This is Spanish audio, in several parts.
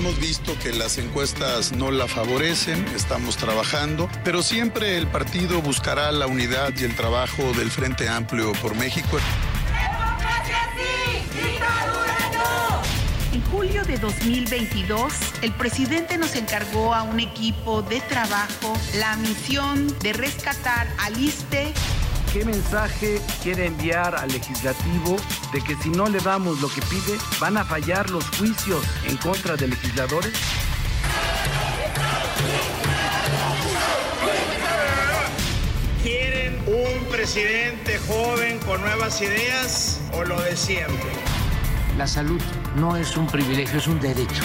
Hemos visto que las encuestas no la favorecen, estamos trabajando, pero siempre el partido buscará la unidad y el trabajo del Frente Amplio por México. En julio de 2022, el presidente nos encargó a un equipo de trabajo la misión de rescatar al ISTE ¿Qué mensaje quiere enviar al legislativo de que si no le damos lo que pide, van a fallar los juicios en contra de legisladores? ¿Quieren un presidente joven con nuevas ideas o lo de siempre? La salud no es un privilegio, es un derecho.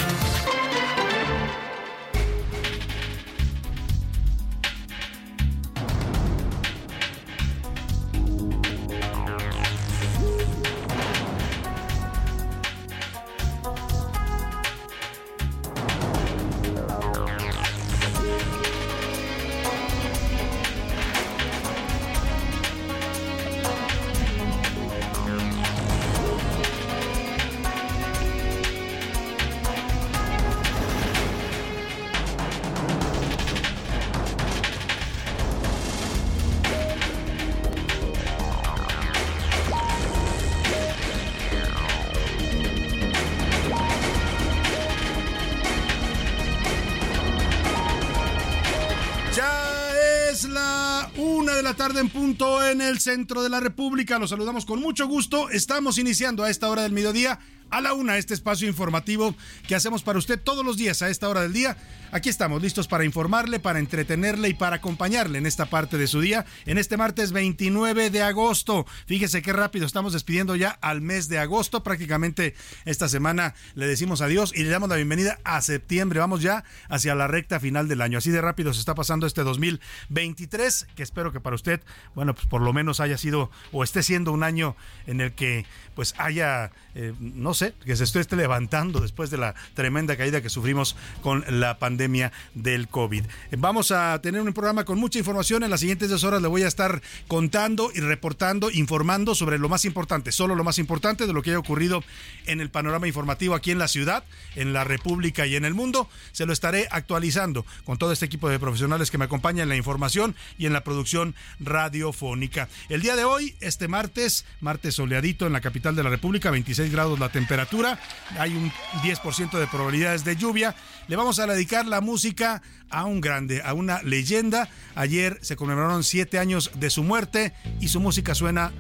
Centro de la República. Los saludamos con mucho gusto. Estamos iniciando a esta hora del mediodía a la una este espacio informativo que hacemos para usted todos los días a esta hora del día. Aquí estamos listos para informarle, para entretenerle y para acompañarle en esta parte de su día, en este martes 29 de agosto. Fíjese qué rápido estamos despidiendo ya al mes de agosto. Prácticamente esta semana le decimos adiós y le damos la bienvenida a septiembre. Vamos ya hacia la recta final del año. Así de rápido se está pasando este 2023, que espero que para usted, bueno, pues por lo menos haya sido o esté siendo un año en el que pues haya, eh, no sé, que se esté levantando después de la tremenda caída que sufrimos con la pandemia del COVID. Vamos a tener un programa con mucha información. En las siguientes dos horas le voy a estar contando y reportando, informando sobre lo más importante, solo lo más importante de lo que haya ocurrido en el panorama informativo aquí en la ciudad, en la República y en el mundo. Se lo estaré actualizando con todo este equipo de profesionales que me acompaña en la información y en la producción radiofónica. El día de hoy, este martes, martes soleadito en la capital de la República, 26 grados la temperatura, hay un 10% de probabilidades de lluvia. Le vamos a dedicar la música a un grande, a una leyenda. Ayer se conmemoraron siete años de su muerte y su música suena...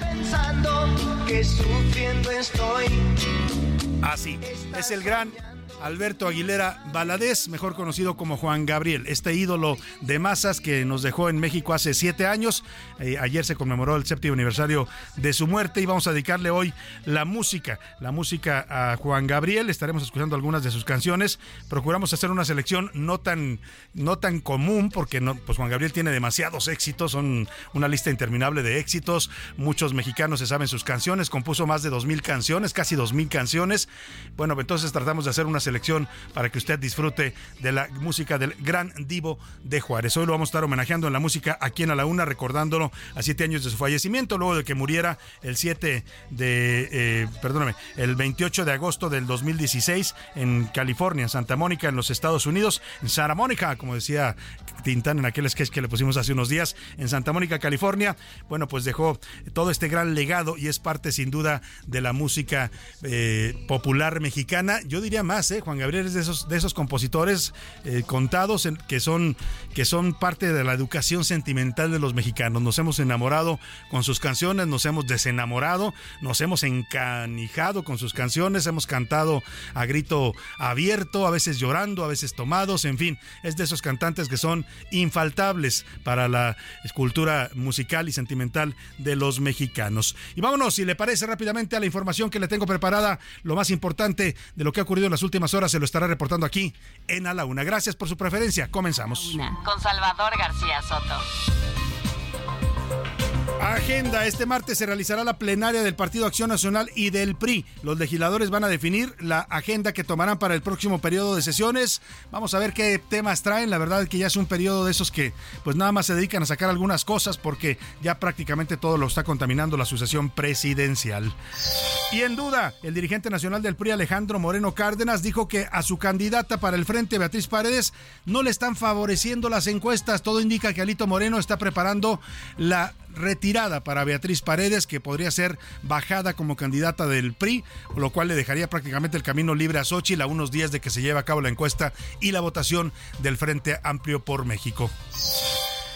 pensando que sufriendo estoy? Así, es el gran Alberto Aguilera Valadez, mejor conocido como Juan Gabriel, este ídolo de masas que nos dejó en México hace siete años. Eh, ayer se conmemoró el séptimo aniversario de su muerte y vamos a dedicarle hoy la música, la música a Juan Gabriel. Estaremos escuchando algunas de sus canciones. Procuramos hacer una selección no tan, no tan común porque no, pues Juan Gabriel tiene demasiados éxitos, son una lista interminable de éxitos. Muchos mexicanos se saben sus canciones, compuso más de dos mil canciones, casi dos mil canciones. Bueno, entonces tratamos de hacer una selección selección para que usted disfrute de la música del gran divo de Juárez. Hoy lo vamos a estar homenajeando en la música aquí en A la Una, recordándolo a siete años de su fallecimiento, luego de que muriera el 7 de, eh, perdóname, el 28 de agosto del 2016 en California, en Santa Mónica, en los Estados Unidos, en Santa Mónica, como decía Tintán en aquel sketch que le pusimos hace unos días, en Santa Mónica, California. Bueno, pues dejó todo este gran legado y es parte sin duda de la música eh, popular mexicana. Yo diría más, ¿eh? Juan Gabriel es de esos, de esos compositores eh, contados que, son, que son parte de la educación sentimental de los mexicanos. Nos hemos enamorado con sus canciones, nos hemos desenamorado, nos hemos encanijado con sus canciones, hemos cantado a grito abierto, a veces llorando, a veces tomados, en fin, es de esos cantantes que son infaltables para la escultura musical y sentimental de los mexicanos. Y vámonos, si le parece rápidamente a la información que le tengo preparada, lo más importante de lo que ha ocurrido en las últimas horas se lo estará reportando aquí en A la Una. Gracias por su preferencia. Comenzamos. Con Salvador García Soto. Agenda. Este martes se realizará la plenaria del Partido Acción Nacional y del PRI. Los legisladores van a definir la agenda que tomarán para el próximo periodo de sesiones. Vamos a ver qué temas traen. La verdad es que ya es un periodo de esos que pues nada más se dedican a sacar algunas cosas porque ya prácticamente todo lo está contaminando la sucesión presidencial. Y en duda, el dirigente nacional del PRI Alejandro Moreno Cárdenas dijo que a su candidata para el frente Beatriz Paredes no le están favoreciendo las encuestas. Todo indica que Alito Moreno está preparando la retirada para Beatriz Paredes, que podría ser bajada como candidata del PRI, lo cual le dejaría prácticamente el camino libre a Xochitl a unos días de que se lleve a cabo la encuesta y la votación del Frente Amplio por México.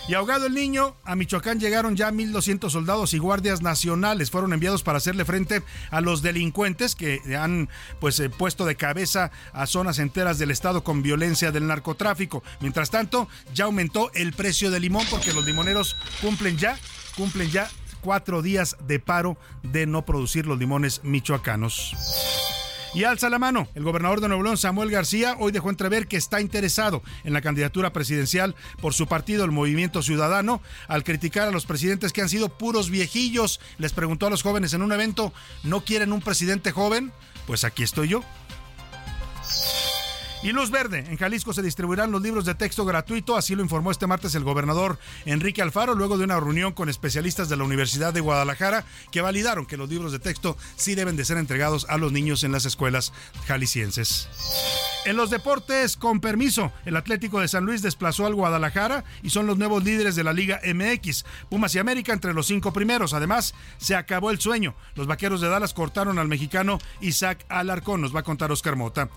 Y ahogado el niño, a Michoacán llegaron ya 1.200 soldados y guardias nacionales. Fueron enviados para hacerle frente a los delincuentes que han pues eh, puesto de cabeza a zonas enteras del estado con violencia del narcotráfico. Mientras tanto, ya aumentó el precio del limón porque los limoneros cumplen ya cumplen ya cuatro días de paro de no producir los limones michoacanos. Y alza la mano. El gobernador de Nuevo León, Samuel García, hoy dejó entrever que está interesado en la candidatura presidencial por su partido, el Movimiento Ciudadano, al criticar a los presidentes que han sido puros viejillos. Les preguntó a los jóvenes en un evento, ¿no quieren un presidente joven? Pues aquí estoy yo. Y luz verde, en Jalisco se distribuirán los libros de texto gratuito, así lo informó este martes el gobernador Enrique Alfaro, luego de una reunión con especialistas de la Universidad de Guadalajara que validaron que los libros de texto sí deben de ser entregados a los niños en las escuelas jaliscienses. En los deportes, con permiso, el Atlético de San Luis desplazó al Guadalajara y son los nuevos líderes de la Liga MX. Pumas y América entre los cinco primeros. Además, se acabó el sueño. Los vaqueros de Dallas cortaron al mexicano Isaac Alarcón, nos va a contar Oscar Mota.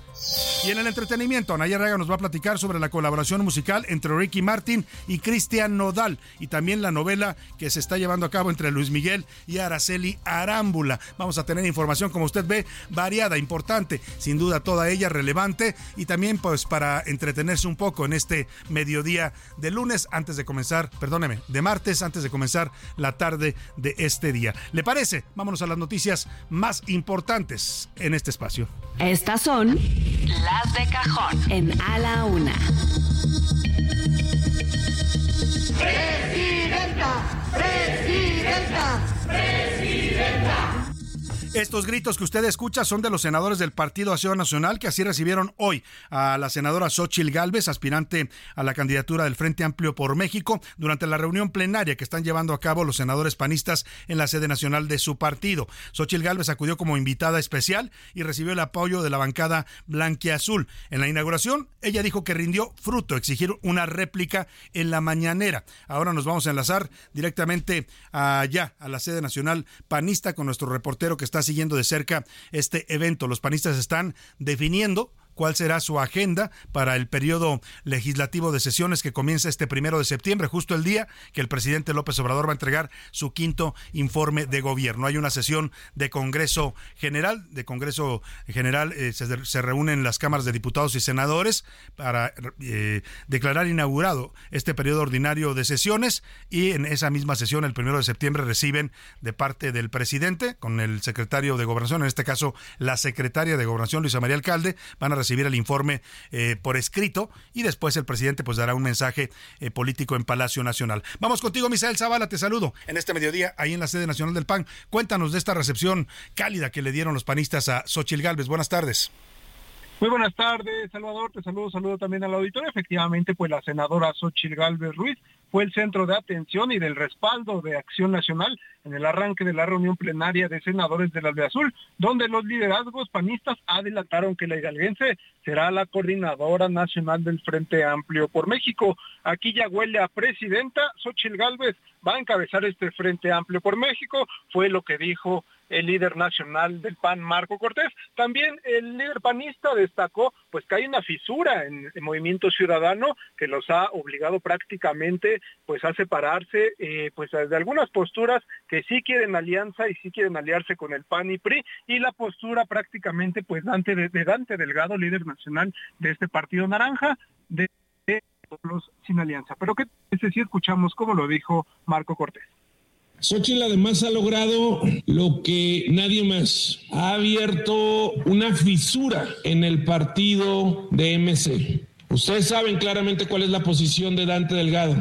Y en el entretenimiento, Anaya Raga nos va a platicar sobre la colaboración musical entre Ricky Martin y Cristian Nodal y también la novela que se está llevando a cabo entre Luis Miguel y Araceli Arámbula. Vamos a tener información, como usted ve, variada, importante, sin duda toda ella relevante y también pues para entretenerse un poco en este mediodía de lunes antes de comenzar, perdóneme, de martes antes de comenzar la tarde de este día. ¿Le parece? Vámonos a las noticias más importantes en este espacio. Estas son las de cajón en A la Una. Presidenta, presidenta, presidenta. Estos gritos que usted escucha son de los senadores del Partido Acción Nacional que así recibieron hoy a la senadora Xochil Gálvez, aspirante a la candidatura del Frente Amplio por México, durante la reunión plenaria que están llevando a cabo los senadores panistas en la sede nacional de su partido. Xochil Gálvez acudió como invitada especial y recibió el apoyo de la bancada blanquiazul. En la inauguración, ella dijo que rindió fruto exigir una réplica en la mañanera. Ahora nos vamos a enlazar directamente allá, a la sede nacional panista, con nuestro reportero que está siguiendo de cerca este evento. Los panistas están definiendo cuál será su agenda para el periodo legislativo de sesiones que comienza este primero de septiembre, justo el día que el presidente López Obrador va a entregar su quinto informe de gobierno. Hay una sesión de Congreso General, de Congreso General eh, se, reúnen las cámaras de diputados y senadores para eh, declarar inaugurado este periodo ordinario de sesiones y en esa misma sesión, el primero de septiembre, reciben de parte del presidente con el secretario de Gobernación, en este caso la secretaria de Gobernación, Luisa María Alcalde, van a recibir recibir el informe eh, por escrito y después el presidente pues dará un mensaje eh, político en Palacio Nacional. Vamos contigo, Misael Zavala, te saludo en este mediodía ahí en la sede nacional del PAN. Cuéntanos de esta recepción cálida que le dieron los panistas a Xochil Gálvez. Buenas tardes. Muy buenas tardes, Salvador. Te saludo, saludo también al auditorio. Efectivamente, pues la senadora Xochil Gálvez Ruiz fue el centro de atención y del respaldo de Acción Nacional en el arranque de la reunión plenaria de senadores de la de Azul, donde los liderazgos panistas adelantaron que la hidalguense será la coordinadora nacional del Frente Amplio por México. Aquí ya huele a presidenta, Xochil Gálvez va a encabezar este Frente Amplio por México, fue lo que dijo el líder nacional del PAN, Marco Cortés. También el líder panista destacó pues que hay una fisura en el movimiento ciudadano que los ha obligado prácticamente pues a separarse eh, pues de algunas posturas que sí quieren alianza y sí quieren aliarse con el PAN y PRI y la postura prácticamente pues Dante de, Dante Delgado, líder nacional de este partido naranja, de, los sin alianza. Pero que es decir, escuchamos como lo dijo Marco Cortés. Xochitl además ha logrado lo que nadie más. Ha abierto una fisura en el partido de MC. Ustedes saben claramente cuál es la posición de Dante Delgado,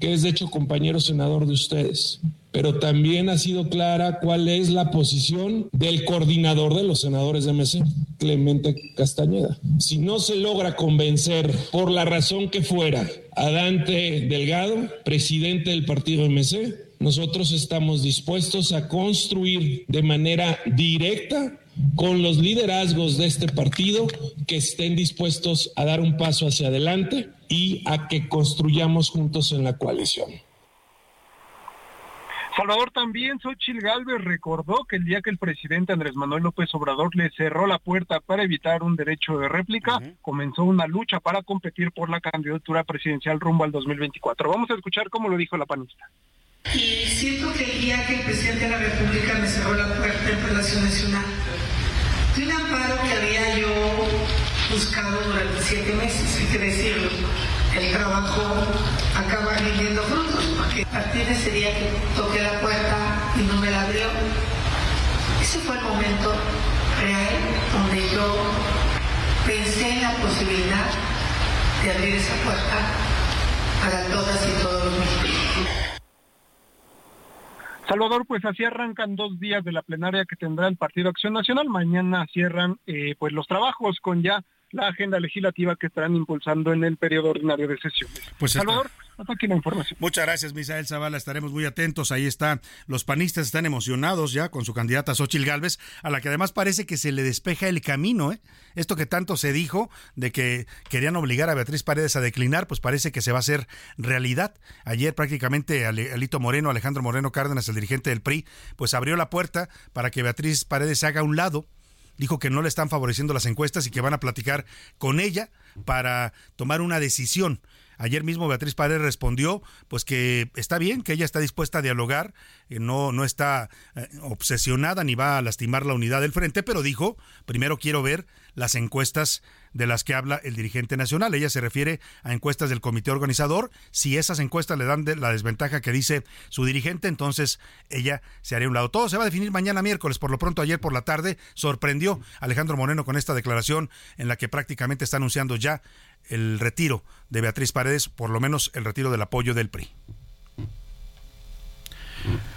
que es de hecho compañero senador de ustedes pero también ha sido clara cuál es la posición del coordinador de los senadores de MC, Clemente Castañeda. Si no se logra convencer, por la razón que fuera, a Dante Delgado, presidente del partido MC, nosotros estamos dispuestos a construir de manera directa con los liderazgos de este partido que estén dispuestos a dar un paso hacia adelante y a que construyamos juntos en la coalición. Salvador también, Xochitl Galvez recordó que el día que el presidente Andrés Manuel López Obrador le cerró la puerta para evitar un derecho de réplica, comenzó una lucha para competir por la candidatura presidencial rumbo al 2024. Vamos a escuchar cómo lo dijo la panista. Y siento que el día que el presidente de la República me cerró la puerta en Palacio Nacional, de un amparo que había yo buscado durante siete meses, hay que decirlo, el trabajo acaba rindiendo frutos, porque a partir de ese día que toqué la puerta y no me la abrió, ese fue el momento real donde yo pensé en la posibilidad de abrir esa puerta para todas y todos los mexicanos. Salvador, pues así arrancan dos días de la plenaria que tendrá el Partido Acción Nacional. Mañana cierran eh, pues los trabajos con ya la agenda legislativa que estarán impulsando en el periodo ordinario de sesiones. Pues Salvador, aquí la información. Muchas gracias, Misael Zavala. Estaremos muy atentos. Ahí está. Los panistas están emocionados ya con su candidata Xochil Gálvez, a la que además parece que se le despeja el camino. ¿eh? Esto que tanto se dijo de que querían obligar a Beatriz Paredes a declinar, pues parece que se va a hacer realidad. Ayer prácticamente Alito Moreno, Alejandro Moreno Cárdenas, el dirigente del PRI, pues abrió la puerta para que Beatriz Paredes se haga a un lado dijo que no le están favoreciendo las encuestas y que van a platicar con ella para tomar una decisión. Ayer mismo Beatriz Paredes respondió pues que está bien, que ella está dispuesta a dialogar, eh, no, no está eh, obsesionada ni va a lastimar la unidad del frente, pero dijo, primero quiero ver las encuestas de las que habla el dirigente nacional. Ella se refiere a encuestas del comité organizador. Si esas encuestas le dan la desventaja que dice su dirigente, entonces ella se haría un lado. Todo se va a definir mañana miércoles. Por lo pronto, ayer por la tarde sorprendió Alejandro Moreno con esta declaración en la que prácticamente está anunciando ya el retiro de Beatriz Paredes, por lo menos el retiro del apoyo del PRI.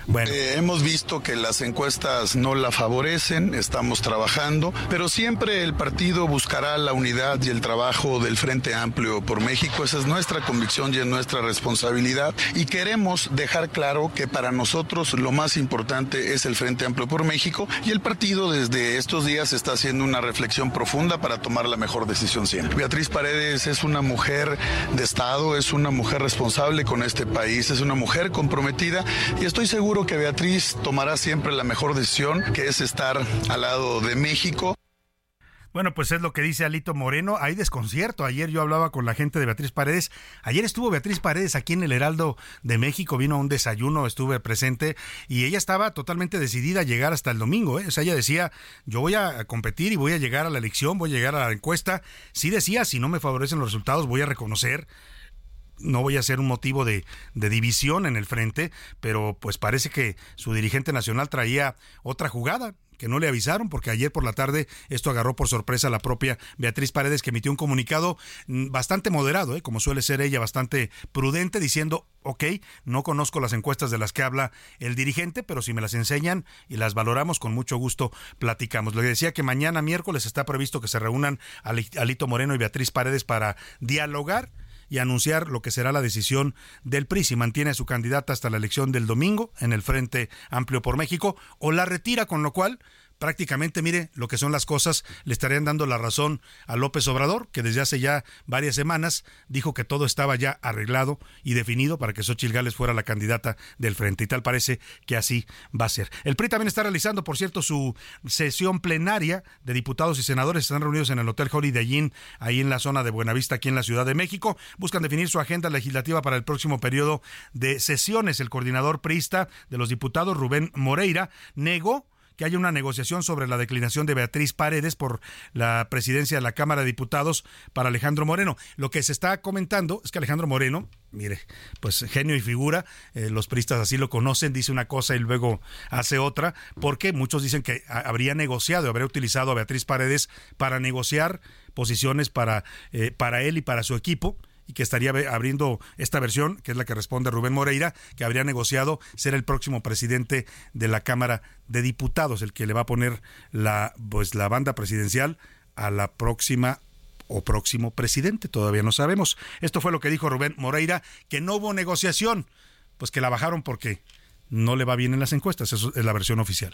Bueno. Eh, hemos visto que las encuestas no la favorecen, estamos trabajando, pero siempre el partido buscará la unidad y el trabajo del Frente Amplio por México. Esa es nuestra convicción y es nuestra responsabilidad. Y queremos dejar claro que para nosotros lo más importante es el Frente Amplio por México y el partido desde estos días está haciendo una reflexión profunda para tomar la mejor decisión siempre. Beatriz Paredes es una mujer de Estado, es una mujer responsable con este país, es una mujer comprometida y estoy seguro que Beatriz tomará siempre la mejor decisión, que es estar al lado de México. Bueno, pues es lo que dice Alito Moreno. Hay desconcierto. Ayer yo hablaba con la gente de Beatriz Paredes. Ayer estuvo Beatriz Paredes aquí en el Heraldo de México. Vino a un desayuno, estuve presente y ella estaba totalmente decidida a llegar hasta el domingo. ¿eh? O sea, ella decía, yo voy a competir y voy a llegar a la elección, voy a llegar a la encuesta. Sí decía, si no me favorecen los resultados, voy a reconocer no voy a ser un motivo de, división en el frente, pero pues parece que su dirigente nacional traía otra jugada que no le avisaron porque ayer por la tarde esto agarró por sorpresa a la propia Beatriz Paredes que emitió un comunicado mm, bastante moderado, ¿eh? como suele ser ella, bastante prudente, diciendo, ok, no conozco las encuestas de las que habla el dirigente, pero si me las enseñan y las valoramos, con mucho gusto platicamos. Le decía que mañana miércoles está previsto que se reúnan Alito Moreno y Beatriz Paredes para dialogar y anunciar lo que será la decisión del PRI si mantiene a su candidata hasta la elección del domingo en el Frente Amplio por México o la retira, con lo cual prácticamente, mire, lo que son las cosas, le estarían dando la razón a López Obrador, que desde hace ya varias semanas dijo que todo estaba ya arreglado y definido para que Xochitl Gales fuera la candidata del frente. Y tal parece que así va a ser. El PRI también está realizando, por cierto, su sesión plenaria de diputados y senadores. Están reunidos en el Hotel Holiday Inn, ahí en la zona de Buenavista, aquí en la Ciudad de México. Buscan definir su agenda legislativa para el próximo periodo de sesiones. El coordinador priista de los diputados, Rubén Moreira, negó que haya una negociación sobre la declinación de Beatriz Paredes por la presidencia de la Cámara de Diputados para Alejandro Moreno. Lo que se está comentando es que Alejandro Moreno, mire, pues genio y figura, eh, los priistas así lo conocen, dice una cosa y luego hace otra, porque muchos dicen que habría negociado, habría utilizado a Beatriz Paredes para negociar posiciones para, eh, para él y para su equipo y que estaría abriendo esta versión, que es la que responde Rubén Moreira, que habría negociado ser el próximo presidente de la Cámara de Diputados, el que le va a poner la, pues, la banda presidencial a la próxima o próximo presidente, todavía no sabemos. Esto fue lo que dijo Rubén Moreira, que no hubo negociación, pues que la bajaron porque no le va bien en las encuestas, eso es la versión oficial.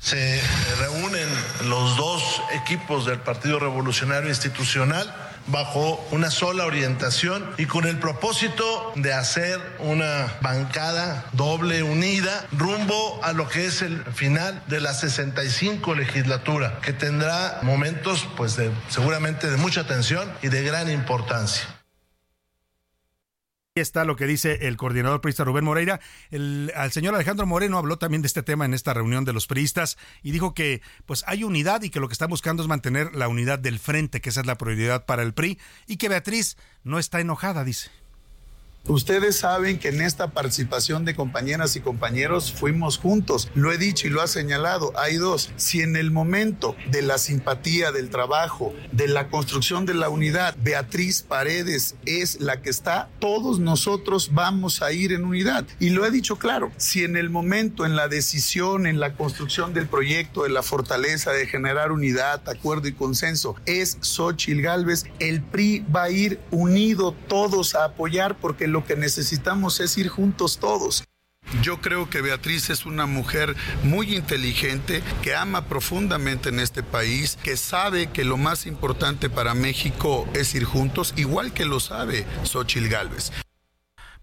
Se reúnen los dos equipos del Partido Revolucionario Institucional bajo una sola orientación y con el propósito de hacer una bancada doble unida rumbo a lo que es el final de la 65 legislatura, que tendrá momentos pues de seguramente de mucha tensión y de gran importancia está lo que dice el coordinador priista Rubén Moreira. El, al señor Alejandro Moreno habló también de este tema en esta reunión de los priistas y dijo que pues hay unidad y que lo que están buscando es mantener la unidad del frente, que esa es la prioridad para el PRI y que Beatriz no está enojada, dice. Ustedes saben que en esta participación de compañeras y compañeros fuimos juntos. Lo he dicho y lo ha señalado. Hay dos. Si en el momento de la simpatía, del trabajo, de la construcción de la unidad, Beatriz Paredes es la que está, todos nosotros vamos a ir en unidad. Y lo he dicho claro. Si en el momento, en la decisión, en la construcción del proyecto, de la fortaleza de generar unidad, acuerdo y consenso, es Xochil Gálvez, el PRI va a ir unido todos a apoyar porque lo que necesitamos es ir juntos todos. Yo creo que Beatriz es una mujer muy inteligente, que ama profundamente en este país, que sabe que lo más importante para México es ir juntos, igual que lo sabe Xochil Gálvez.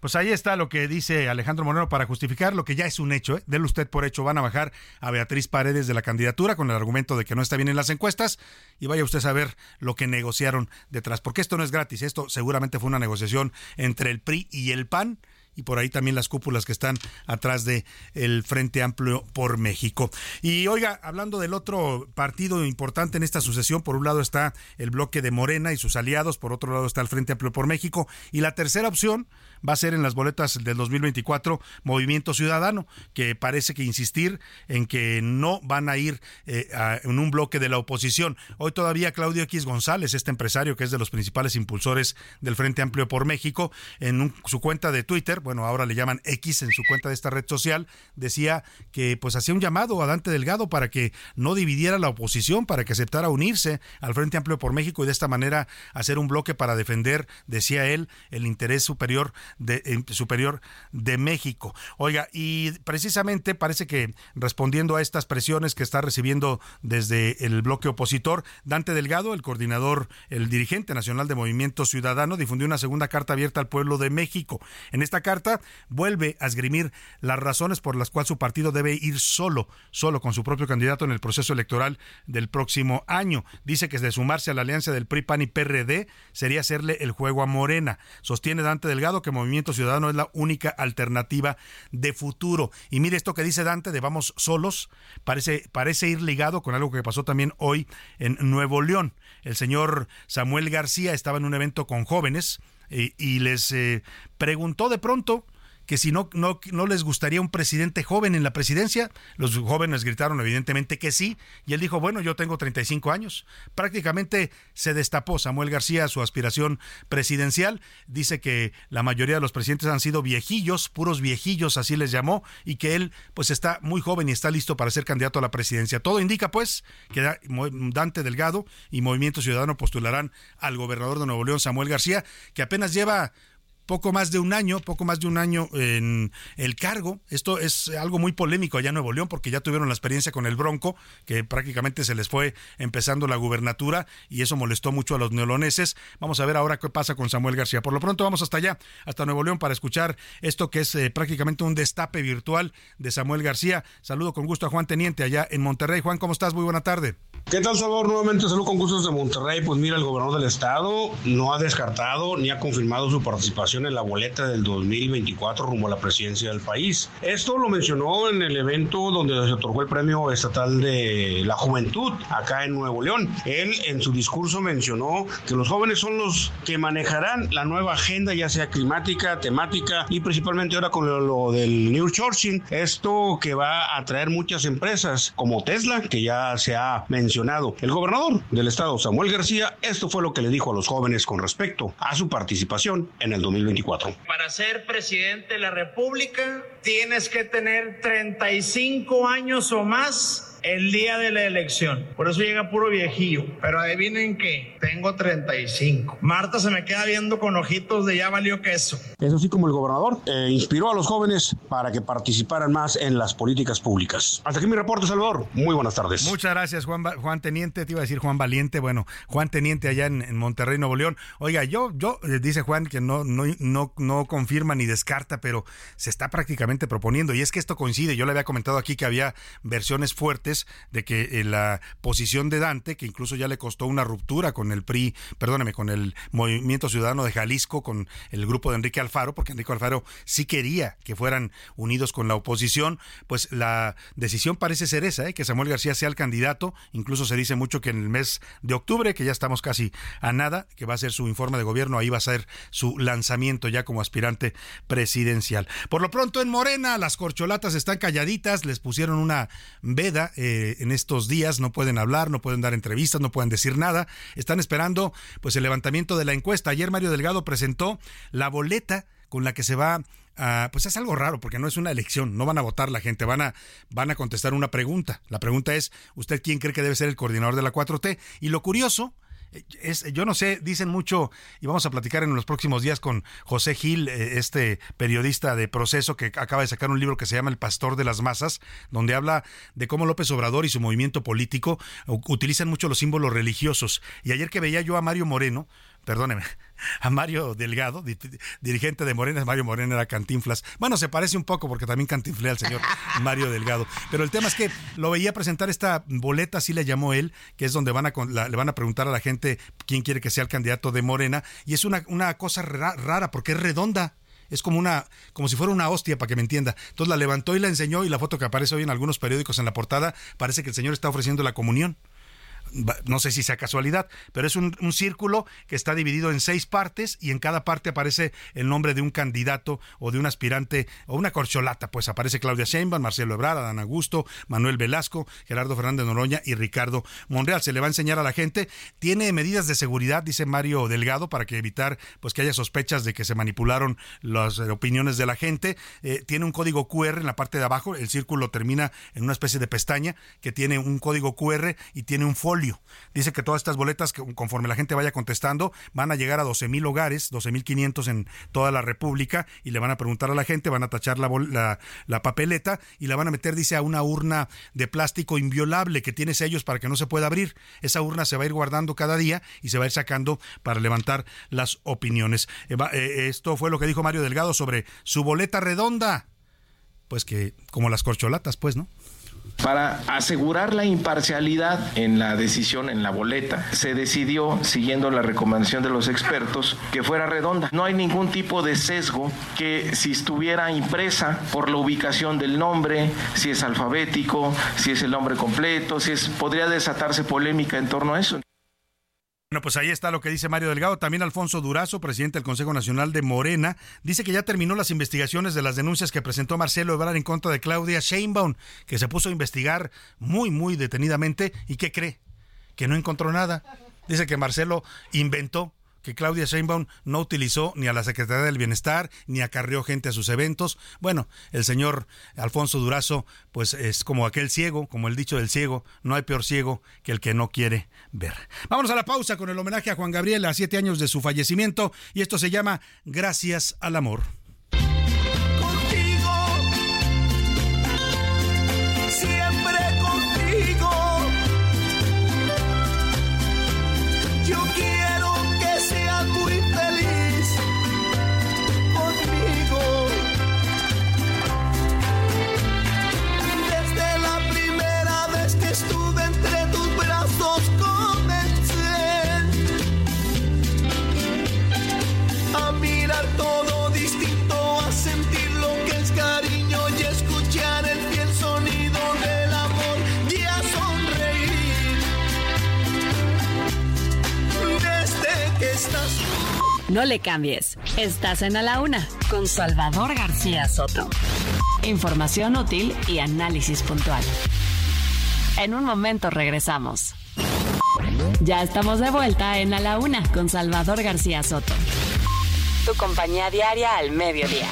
Pues ahí está lo que dice Alejandro Moreno para justificar lo que ya es un hecho. ¿eh? Dele usted por hecho. Van a bajar a Beatriz Paredes de la candidatura con el argumento de que no está bien en las encuestas y vaya usted a ver lo que negociaron detrás. Porque esto no es gratis. Esto seguramente fue una negociación entre el PRI y el PAN y por ahí también las cúpulas que están atrás de el Frente Amplio por México. Y oiga, hablando del otro partido importante en esta sucesión, por un lado está el bloque de Morena y sus aliados, por otro lado está el Frente Amplio por México y la tercera opción va a ser en las boletas del 2024 Movimiento Ciudadano, que parece que insistir en que no van a ir eh, en un bloque de la oposición. Hoy todavía Claudio X González, este empresario que es de los principales impulsores del Frente Amplio por México, en su cuenta de Twitter, bueno, ahora le llaman X en su cuenta de esta red social, decía que pues hacía un llamado a Dante Delgado para que no dividiera la oposición, para que aceptara unirse al Frente Amplio por México y de esta manera hacer un bloque para defender, decía él, el interés superior de, superior de México. Oiga, y precisamente parece que respondiendo a estas presiones que está recibiendo desde el bloque opositor, Dante Delgado, el coordinador, el dirigente nacional de Movimiento Ciudadano, difundió una segunda carta abierta al pueblo de México. En esta carta vuelve a esgrimir las razones por las cuales su partido debe ir solo, solo con su propio candidato en el proceso electoral del próximo año. Dice que de sumarse a la alianza del PRI, PAN y PRD sería hacerle el juego a Morena. Sostiene Dante Delgado que Movimiento Ciudadano es la única alternativa de futuro. Y mire esto que dice Dante de vamos solos, parece, parece ir ligado con algo que pasó también hoy en Nuevo León. El señor Samuel García estaba en un evento con jóvenes y, y les eh, preguntó de pronto que si no, no, no les gustaría un presidente joven en la presidencia. Los jóvenes gritaron evidentemente que sí, y él dijo, bueno, yo tengo 35 años. Prácticamente se destapó Samuel García su aspiración presidencial. Dice que la mayoría de los presidentes han sido viejillos, puros viejillos, así les llamó, y que él pues está muy joven y está listo para ser candidato a la presidencia. Todo indica pues que Dante Delgado y Movimiento Ciudadano postularán al gobernador de Nuevo León, Samuel García, que apenas lleva poco más de un año, poco más de un año en el cargo. Esto es algo muy polémico allá en Nuevo León porque ya tuvieron la experiencia con el Bronco, que prácticamente se les fue empezando la gubernatura y eso molestó mucho a los neoloneses. Vamos a ver ahora qué pasa con Samuel García. Por lo pronto vamos hasta allá, hasta Nuevo León para escuchar esto que es eh, prácticamente un destape virtual de Samuel García. Saludo con gusto a Juan Teniente allá en Monterrey. Juan, ¿cómo estás? Muy buena tarde. ¿Qué tal, Salvador? Nuevamente saludo con gustos de Monterrey. Pues mira, el gobernador del estado no ha descartado ni ha confirmado su participación en la boleta del 2024 rumbo a la presidencia del país. Esto lo mencionó en el evento donde se otorgó el premio estatal de la juventud acá en Nuevo León. Él en su discurso mencionó que los jóvenes son los que manejarán la nueva agenda, ya sea climática, temática y principalmente ahora con lo, lo del New Sourcing. Esto que va a atraer muchas empresas como Tesla, que ya se ha mencionado el gobernador del estado, Samuel García, esto fue lo que le dijo a los jóvenes con respecto a su participación en el 2024. Para ser presidente de la República tienes que tener 35 años o más el día de la elección. Por eso llega puro viejillo. Pero adivinen qué, tengo 35. Marta se me queda viendo con ojitos de ya valió queso. Eso sí, como el gobernador eh, inspiró a los jóvenes para que participaran más en las políticas públicas. Hasta aquí mi reporte, Salvador. Muy buenas tardes. Muchas gracias, Juan, Juan Teniente. Te iba a decir Juan Valiente. Bueno, Juan Teniente allá en, Monterrey, Nuevo León. Oiga, yo, yo, eh, dice Juan que no, no, no, no confirma ni descarta, pero se está prácticamente proponiendo. Y es que esto coincide. Yo le había comentado aquí que había versiones fuertes de que eh, la posición de Dante, que incluso ya le costó una ruptura con el PRI, perdóneme, con el Movimiento Ciudadano de Jalisco, con el grupo de Enrique Alfaro, porque Enrique Alfaro sí quería que fueran unidos con la oposición, pues la decisión parece ser esa, ¿eh? que Samuel García sea el candidato, incluso se dice mucho que en el mes de octubre, que ya estamos casi a nada, que va a ser su informe de gobierno, ahí va a ser su lanzamiento ya como aspirante presidencial. Por lo pronto en Morena, las corcholatas están calladitas, les pusieron una veda eh, en estos días, no pueden hablar, no pueden dar entrevistas, no pueden decir nada. Están esperando pues el levantamiento de la encuesta. Ayer Mario Delgado presentó la boleta con la que se va a, pues es algo raro porque no es una elección, no van a votar la gente, van a van a contestar una pregunta. La pregunta es, ¿usted quién cree que debe ser el coordinador de la 4T? Y lo curioso es, yo no sé, dicen mucho, y vamos a platicar en los próximos días con José Gil, eh, este periodista de proceso que acaba de sacar un libro que se llama El Pastor de las Masas, donde habla de cómo López Obrador y su movimiento político utilizan mucho los símbolos religiosos. Y ayer que veía yo a Mario Moreno, perdóneme, a Mario Delgado, dirigente de Morena, Mario Moreno era Cantinflas. Bueno, se parece un poco porque también cantinflea al señor Mario Delgado. Pero el tema es que lo veía presentar esta boleta, así le llamó él, que es donde van a, le van a preguntar a la gente quién quiere que sea el candidato de Morena. Y es una, una cosa rara porque es redonda. Es como una, como si fuera una hostia, para que me entienda. Entonces la levantó y la enseñó y la foto que aparece hoy en algunos periódicos en la portada parece que el señor está ofreciendo la comunión no sé si sea casualidad, pero es un, círculo que está dividido en seis partes y en cada parte aparece el nombre de un candidato o de un aspirante o una corcholata, pues aparece Claudia Sheinbaum, Marcelo Ebrard, Adán Augusto, Manuel Velasco, Gerardo Fernández Noroña y Ricardo Monreal. Se le va a enseñar a la gente, tiene medidas de seguridad, dice Mario Delgado, para que evitar pues que haya sospechas de que se manipularon las opiniones de la gente. Eh, tiene un código QR en la parte de abajo, el círculo termina en una especie de pestaña que tiene un código QR y tiene un Dice que todas estas boletas, conforme la gente vaya contestando, van a llegar a 12 mil hogares, 12 mil 500 en toda la República, y le van a preguntar a la gente, van a tachar la, la, papeleta y la van a meter, dice, a una urna de plástico inviolable que tiene sellos para que no se pueda abrir. Esa urna se va a ir guardando cada día y se va a ir sacando para levantar las opiniones. Eh, eh, esto fue lo que dijo Mario Delgado sobre su boleta redonda. Pues que como las corcholatas, pues, ¿no? Para asegurar la imparcialidad en la decisión, en la boleta, se decidió, siguiendo la recomendación de los expertos, que fuera redonda. No hay ningún tipo de sesgo que si estuviera impresa por la ubicación del nombre, si es alfabético, si es el nombre completo, si es, podría desatarse polémica en torno a eso. Bueno, pues ahí está lo que dice Mario Delgado. También Alfonso Durazo, presidente del Consejo Nacional de Morena, dice que ya terminó las investigaciones de las denuncias que presentó Marcelo Ebrard en contra de Claudia Sheinbaum, que se puso a investigar muy, muy detenidamente. ¿Y qué cree? Que no encontró nada. Dice que Marcelo inventó que Claudia Sheinbaum no utilizó ni a la Secretaría del Bienestar, ni acarrió gente a sus eventos. Bueno, el señor Alfonso Durazo, pues es como aquel ciego, como el dicho del ciego, no hay peor ciego que el que no quiere ver. Vámonos a la pausa con el homenaje a Juan Gabriel a siete años de su fallecimiento y esto se llama Gracias al Amor. No le cambies. Estás en A la Una con Salvador García Soto. Información útil y análisis puntual. En un momento regresamos. Ya estamos de vuelta en A la Una con Salvador García Soto. Tu compañía diaria al mediodía.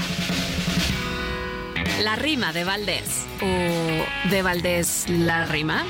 La rima de Valdés. ¿O de Valdés la rima?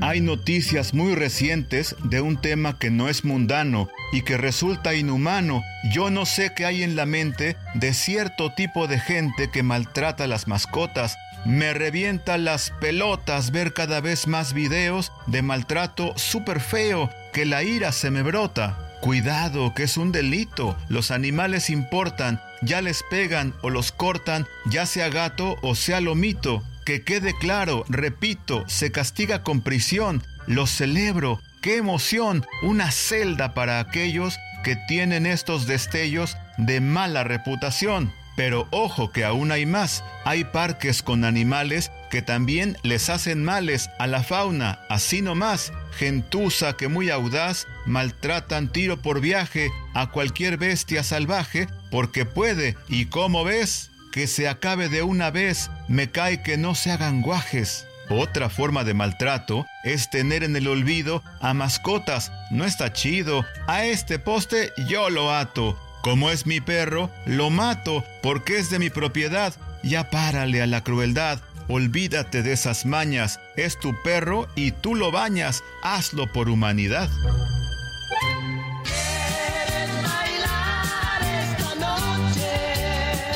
Hay noticias muy recientes de un tema que no es mundano y que resulta inhumano. Yo no sé qué hay en la mente de cierto tipo de gente que maltrata a las mascotas. Me revienta las pelotas ver cada vez más videos de maltrato súper feo, que la ira se me brota. Cuidado, que es un delito. Los animales importan, ya les pegan o los cortan, ya sea gato o sea lomito. Que quede claro, repito, se castiga con prisión. Lo celebro. ¡Qué emoción! Una celda para aquellos que tienen estos destellos de mala reputación. Pero ojo que aún hay más. Hay parques con animales que también les hacen males a la fauna, así nomás. Gentuza que muy audaz maltratan tiro por viaje a cualquier bestia salvaje porque puede. ¿Y cómo ves? que se acabe de una vez, me cae que no se hagan guajes. Otra forma de maltrato es tener en el olvido a mascotas. No está chido. A este poste yo lo ato. Como es mi perro, lo mato porque es de mi propiedad. Ya párale a la crueldad. Olvídate de esas mañas. Es tu perro y tú lo bañas. Hazlo por humanidad.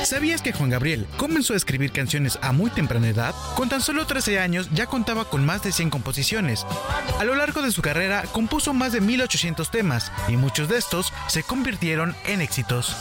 ¿Sabías que Juan Gabriel comenzó a escribir canciones a muy temprana edad? Con tan solo 13 años ya contaba con más de 100 composiciones. A lo largo de su carrera compuso más de 1800 temas y muchos de estos se convirtieron en éxitos.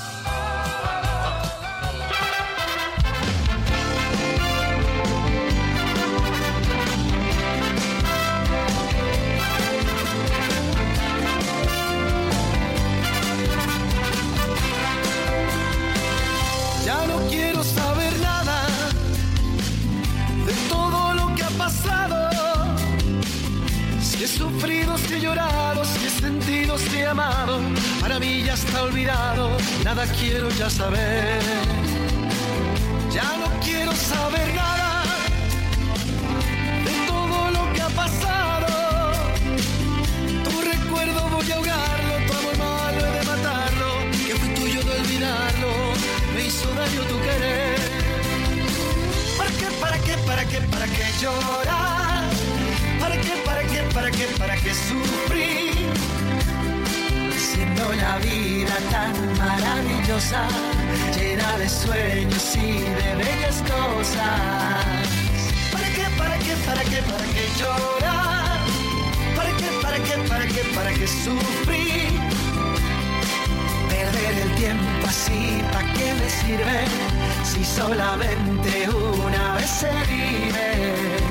Nada quiero ya saber. Ya no quiero saber nada de todo lo que ha pasado. Tu recuerdo voy a ahogarlo, tu amor malo he de matarlo. Que fue tuyo de olvidarlo, me hizo daño tu querer. ¿Para qué, para qué, para qué, para qué llorar? ¿Para qué, para qué, para qué, para qué sufrir? la vida tan maravillosa, llena de sueños y de bellas cosas. ¿Para qué, para qué, para qué, para qué llorar? ¿Para qué, para qué, para qué, para qué sufrir? Perder el tiempo así, ¿para qué me sirve? Si solamente una vez se vive.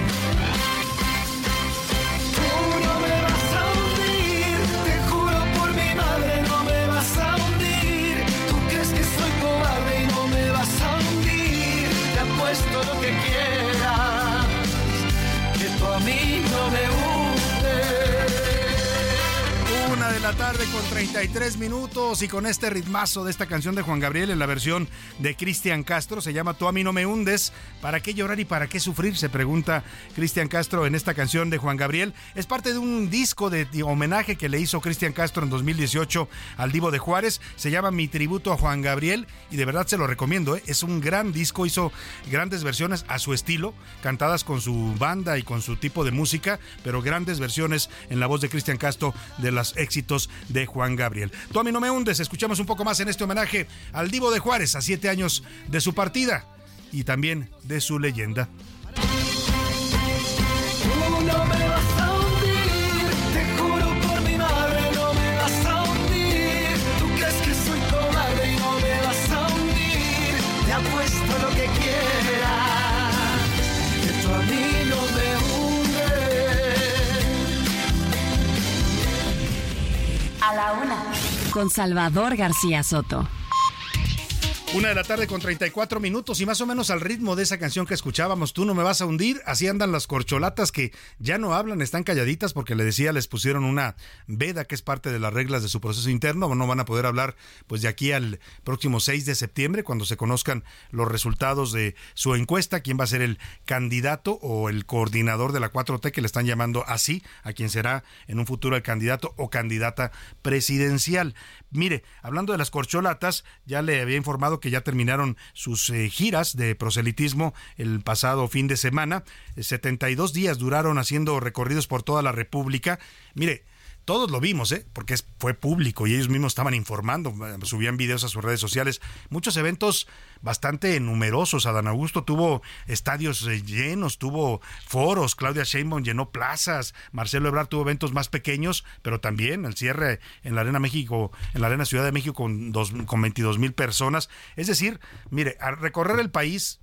La tarde con 33 minutos y con este ritmazo de esta canción de Juan Gabriel en la versión de Cristian Castro. Se llama Tú a mí no me hundes. ¿Para qué llorar y para qué sufrir? Se pregunta Cristian Castro en esta canción de Juan Gabriel. Es parte de un disco de, homenaje que le hizo Cristian Castro en 2018 al Divo de Juárez. Se llama Mi tributo a Juan Gabriel y de verdad se lo recomiendo. ¿eh? Es un gran disco. Hizo grandes versiones a su estilo, cantadas con su banda y con su tipo de música, pero grandes versiones en la voz de Cristian Castro de los éxitos de Juan Gabriel. Tú a mí no me hundes, escuchamos un poco más en este homenaje al Divo de Juárez a siete años de su partida y también de su leyenda. La una. Con Salvador García Soto. Una de la tarde con 34 minutos y más o menos al ritmo de esa canción que escuchábamos, Tú no me vas a hundir, así andan las corcholatas que ya no hablan, están calladitas porque le decía, les pusieron una veda que es parte de las reglas de su proceso interno, no van a poder hablar pues de aquí al próximo 6 de septiembre cuando se conozcan los resultados de su encuesta, quién va a ser el candidato o el coordinador de la 4T que le están llamando así, a quien será en un futuro el candidato o candidata presidencial. Mire, hablando de las corcholatas, ya le había informado que ya terminaron sus eh, giras de proselitismo el pasado fin de semana. 72 días duraron haciendo recorridos por toda la República. Mire, todos lo vimos, ¿eh? porque fue público y ellos mismos estaban informando, eh, subían videos a sus redes sociales. Muchos eventos bastante numerosos. Adán Augusto tuvo estadios eh, llenos, tuvo foros. Claudia Sheinbaum llenó plazas. Marcelo Ebrard tuvo eventos más pequeños, pero también el cierre en la Arena México, en la Arena Ciudad de México con, dos, con 22 mil personas. Es decir, mire, a recorrer el país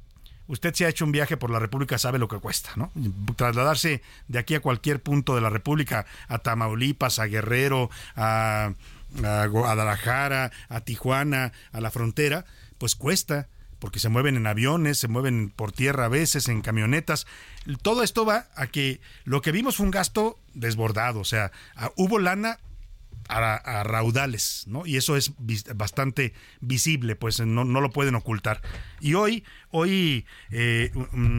usted se ha hecho un viaje por la República, sabe lo que cuesta, ¿no? Trasladarse de aquí a cualquier punto de la República, a Tamaulipas, a Guerrero, a, Guadalajara, a Tijuana, a la frontera, pues cuesta porque se mueven en aviones, se mueven por tierra a veces, en camionetas. Todo esto va a que lo que vimos fue un gasto desbordado, o sea, hubo lana a, raudales, ¿no? Y eso es bastante visible, pues no, no, lo pueden ocultar. Y hoy, hoy eh,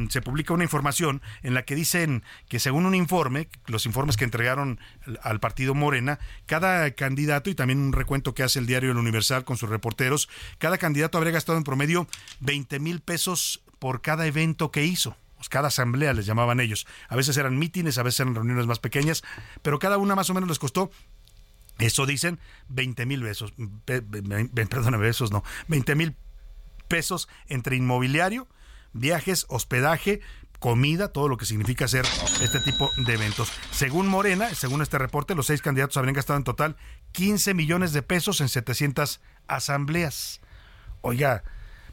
se publica una información en la que dicen que según un informe, los informes que entregaron al partido Morena, cada candidato, y también un recuento que hace el diario El Universal con sus reporteros, cada candidato habría gastado en promedio 20 mil pesos por cada evento que hizo pues cada asamblea les llamaban ellos. A veces eran mítines, a veces eran reuniones más pequeñas, pero cada una más o menos les costó eso dicen 20 mil pesos, perdón, pesos no, 20 mil pesos entre inmobiliario, viajes, hospedaje, comida, todo lo que significa hacer este tipo de eventos. Según Morena, según este reporte, los seis candidatos habrían gastado en total 15 millones de pesos en 700 asambleas. Oiga,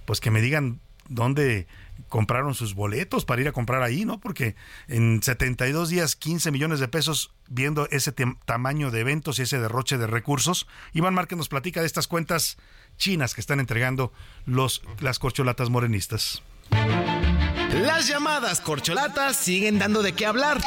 pues que me digan dónde compraron sus boletos para ir a comprar ahí, ¿no? Porque en 72 días, 15 millones de pesos viendo ese tamaño de eventos y ese derroche de recursos. Iván Márquez nos platica de estas cuentas chinas que están entregando los, las corcholatas morenistas. Las llamadas corcholatas siguen dando de qué hablar.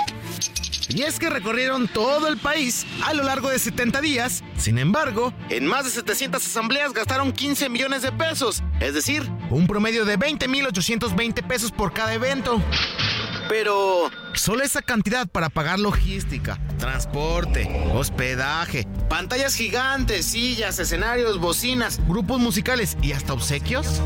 Y es que recorrieron todo el país a lo largo de 70 días. Sin embargo, en más de 700 asambleas gastaron 15 millones de pesos, es decir, un promedio de 20.820 pesos por cada evento. Pero solo esa cantidad para pagar logística, transporte, hospedaje, pantallas gigantes, sillas, escenarios, bocinas, grupos musicales y hasta obsequios.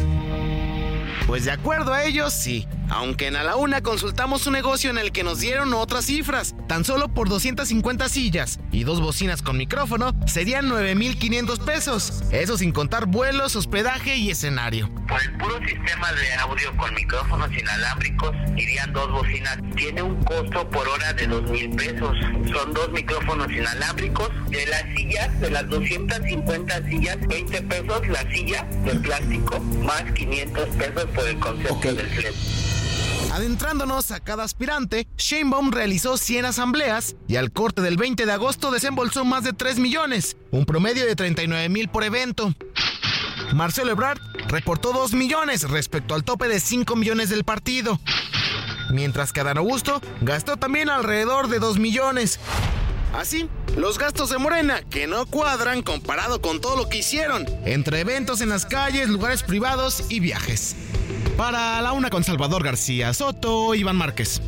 Pues de acuerdo a ellos, sí. Aunque en A la Una consultamos un negocio en el que nos dieron otras cifras. Tan solo por 250 sillas y dos bocinas con micrófono serían 9.500 pesos. Eso sin contar vuelos, hospedaje y escenario. Por el puro sistema de audio con micrófonos inalámbricos irían dos bocinas. Tiene un costo por hora de 2.000 pesos. Son dos micrófonos inalámbricos. De las sillas, de las 250 sillas, 20 pesos la silla de plástico, más 500 pesos por el concepto del flex. Adentrándonos a cada aspirante, Sheinbaum realizó 100 asambleas y al corte del 20 de agosto desembolsó más de 3 millones, un promedio de 39 mil por evento. Marcelo Ebrard reportó 2 millones respecto al tope de 5 millones del partido. Mientras que Adán Augusto gastó también alrededor de 2 millones. Así, los gastos de Morena, que no cuadran comparado con todo lo que hicieron, entre eventos en las calles, lugares privados y viajes. Para la una con Salvador García Soto, Iván Márquez.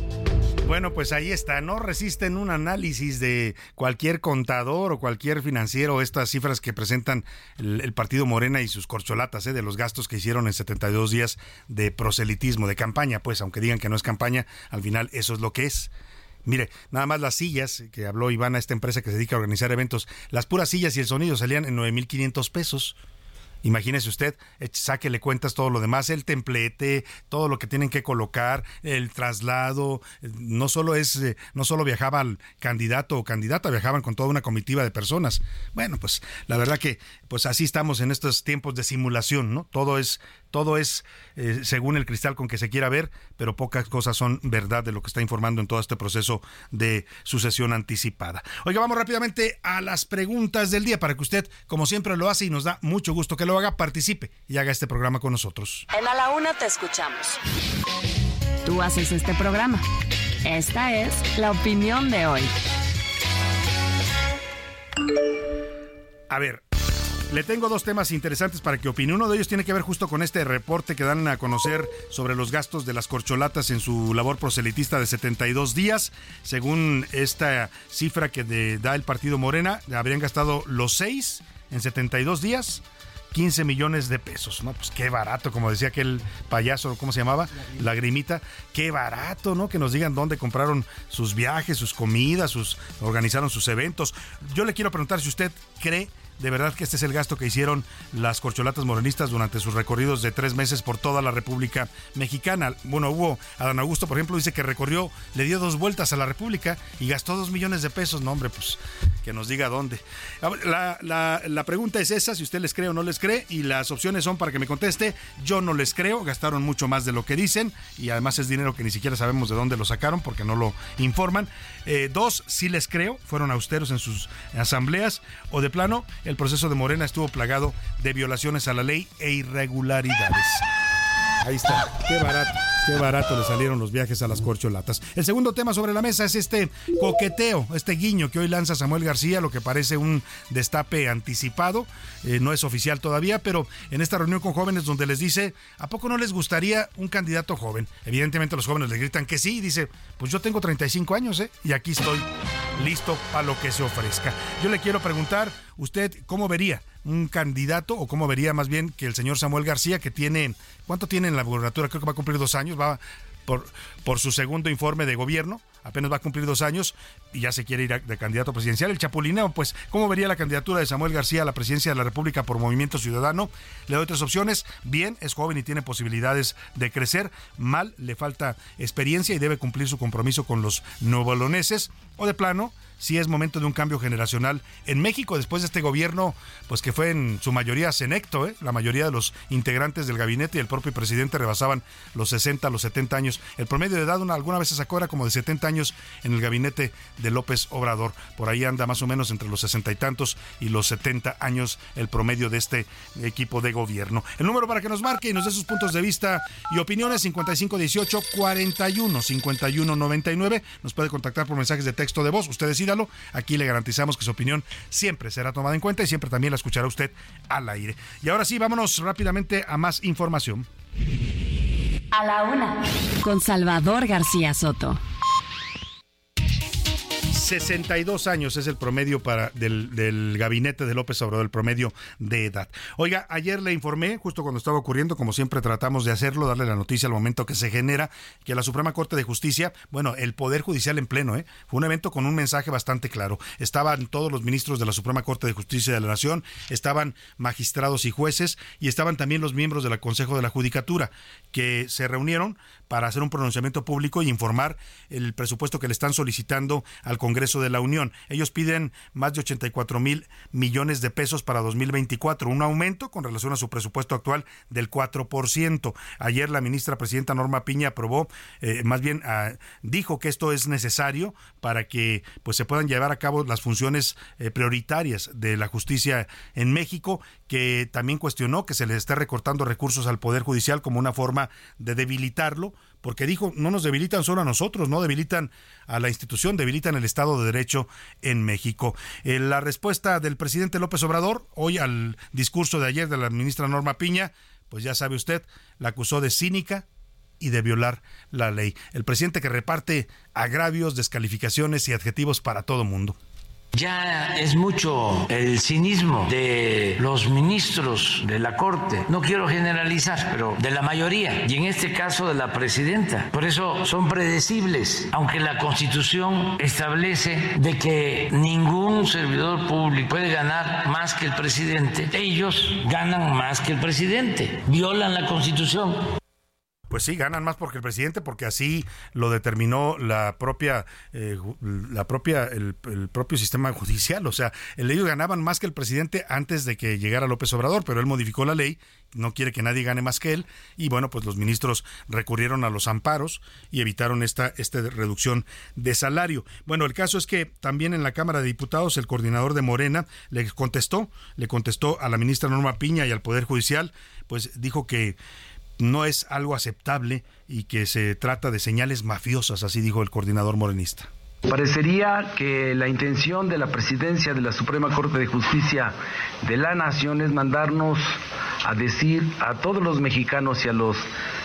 Bueno, pues ahí está. No resisten un análisis de cualquier contador o cualquier financiero estas cifras que presentan el, partido Morena y sus corcholatas ¿eh? de los gastos que hicieron en 72 días de proselitismo, de campaña, pues aunque digan que no es campaña, al final eso es lo que es. Mire, nada más las sillas, que habló Iván a esta empresa que se dedica a organizar eventos, las puras sillas y el sonido salían en 9.500 pesos. Imagínese usted, sáquele cuentas todo lo demás, el templete, todo lo que tienen que colocar, el traslado, no solo es, eh, no solo viajaba el candidato o candidata, viajaban con toda una comitiva de personas. Bueno, pues la verdad que pues así estamos en estos tiempos de simulación, ¿no? Todo es todo es eh, según el cristal con que se quiera ver, pero pocas cosas son verdad de lo que está informando en todo este proceso de sucesión anticipada. Oiga, vamos rápidamente a las preguntas del día para que usted, como siempre lo hace y nos da mucho gusto que lo haga, participe y haga este programa con nosotros. En A la Una te escuchamos. Tú haces este programa. Esta es la opinión de hoy. A ver, le tengo dos temas interesantes para que opine. Uno de ellos tiene que ver justo con este reporte que dan a conocer sobre los gastos de las corcholatas en su labor proselitista de 72 días. Según esta cifra que da el partido Morena, habrían gastado los seis en 72 días. 15 millones de pesos, ¿no? Pues qué barato, como decía aquel payaso, ¿cómo se llamaba? Lagrimita, qué barato, ¿no? Que nos digan dónde compraron sus viajes, sus comidas, sus organizaron sus eventos. Yo le quiero preguntar si usted cree de verdad que este es el gasto que hicieron las corcholatas morenistas durante sus recorridos de tres meses por toda la República Mexicana. Bueno, hubo, Adán Augusto, por ejemplo, dice que recorrió, le dio dos vueltas a la República y gastó dos millones de pesos. No, hombre, pues que nos diga dónde. La, la pregunta es esa, si usted les cree o no les cree, y las opciones son para que me conteste, yo no les creo, gastaron mucho más de lo que dicen, y además es dinero que ni siquiera sabemos de dónde lo sacaron porque no lo informan. Eh, dos, sí les creo, fueron austeros en sus asambleas, o de plano, el proceso de Morena estuvo plagado de violaciones a la ley e irregularidades. Ahí está, qué barato. Qué barato le salieron los viajes a las corcholatas. El segundo tema sobre la mesa es este coqueteo, este guiño que hoy lanza Samuel García, lo que parece un destape anticipado. Eh, no es oficial todavía, pero en esta reunión con jóvenes donde les dice, ¿a poco no les gustaría un candidato joven? Evidentemente los jóvenes le gritan que sí y dice, pues yo tengo 35 años, ¿eh? Y aquí estoy listo para lo que se ofrezca. Yo le quiero preguntar, ¿usted cómo vería un candidato o cómo vería más bien que el señor Samuel García, que tiene, ¿cuánto tiene en la gubernatura? Creo que va a cumplir dos años, va por, por su segundo informe de gobierno, apenas va a cumplir dos años y ya se quiere ir de candidato presidencial. El Chapulineo, pues, ¿cómo vería la candidatura de Samuel García a la presidencia de la República por Movimiento Ciudadano? Le doy tres opciones. Bien, es joven y tiene posibilidades de crecer. Mal, le falta experiencia y debe cumplir su compromiso con los novoloneses. O de plano, si es momento de un cambio generacional en México después de este gobierno, pues que fue en su mayoría senecto, ¿eh? la mayoría de los integrantes del gabinete y el propio presidente rebasaban los 60, los 70 años. El promedio de edad una, alguna vez se sacó era como de 70 años en el gabinete de López Obrador. Por ahí anda más o menos entre los 60 y tantos y los 70 años el promedio de este equipo de gobierno. El número para que nos marque y nos dé sus puntos de vista y opiniones 5518 41 51 99. Nos puede contactar por mensajes de texto de voz. Usted decide Aquí le garantizamos que su opinión siempre será tomada en cuenta y siempre también la escuchará usted al aire. Y ahora sí, vámonos rápidamente a más información. A la una, con Salvador García Soto. 62 años es el promedio para del, gabinete de López Obrador, el promedio de edad. Oiga, ayer le informé, justo cuando estaba ocurriendo, como siempre tratamos de hacerlo, darle la noticia al momento que se genera, que la Suprema Corte de Justicia, bueno, el Poder Judicial en pleno, ¿eh? fue un evento con un mensaje bastante claro. Estaban todos los ministros de la Suprema Corte de Justicia de la Nación, estaban magistrados y jueces y estaban también los miembros del Consejo de la Judicatura, que se reunieron para hacer un pronunciamiento público y informar el presupuesto que le están solicitando al Congreso de la Unión. Ellos piden más de 84 mil millones de pesos para 2024, un aumento con relación a su presupuesto actual del 4%. Ayer la ministra presidenta Norma Piña aprobó, eh, más bien ah, dijo que esto es necesario para que pues se puedan llevar a cabo las funciones eh, prioritarias de la justicia en México que también cuestionó que se le esté recortando recursos al Poder Judicial como una forma de debilitarlo, porque dijo, no nos debilitan solo a nosotros, no debilitan a la institución, debilitan el Estado de Derecho en México. Eh, la respuesta del presidente López Obrador hoy al discurso de ayer de la ministra Norma Piña, pues ya sabe usted, la acusó de cínica, y de violar la ley. El presidente que reparte agravios, descalificaciones y adjetivos para todo mundo. Ya es mucho el cinismo de los ministros de la Corte, no quiero generalizar, pero de la mayoría, y en este caso de la presidenta. Por eso son predecibles, aunque la Constitución establece de que ningún servidor público puede ganar más que el presidente. Ellos ganan más que el presidente, violan la Constitución. Pues sí, ganan más porque el presidente, porque así lo determinó la propia, eh, la propia, el, propio sistema judicial. O sea, ellos ganaban más que el presidente antes de que llegara López Obrador, pero él modificó la ley, no quiere que nadie gane más que él, y bueno, pues los ministros recurrieron a los amparos y evitaron esta, esta reducción de salario. Bueno, el caso es que también en la Cámara de Diputados el coordinador de Morena le contestó, le contestó a la ministra Norma Piña y al Poder Judicial, pues dijo que no es algo aceptable y que se trata de señales mafiosas, así dijo el coordinador morenista. Parecería que la intención de la presidencia de la Suprema Corte de Justicia de la Nación es mandarnos a decir a todos los mexicanos y a los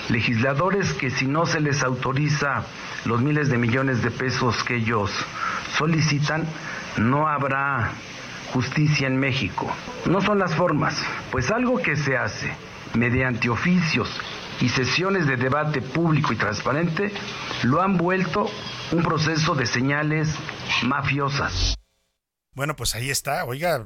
legisladores que si no se les autoriza los miles de millones de pesos que ellos solicitan, no habrá justicia en México. No son las formas, pues algo que se hace mediante oficios y sesiones de debate público y transparente, lo han vuelto un proceso de señales mafiosas. Bueno, pues ahí está, oiga,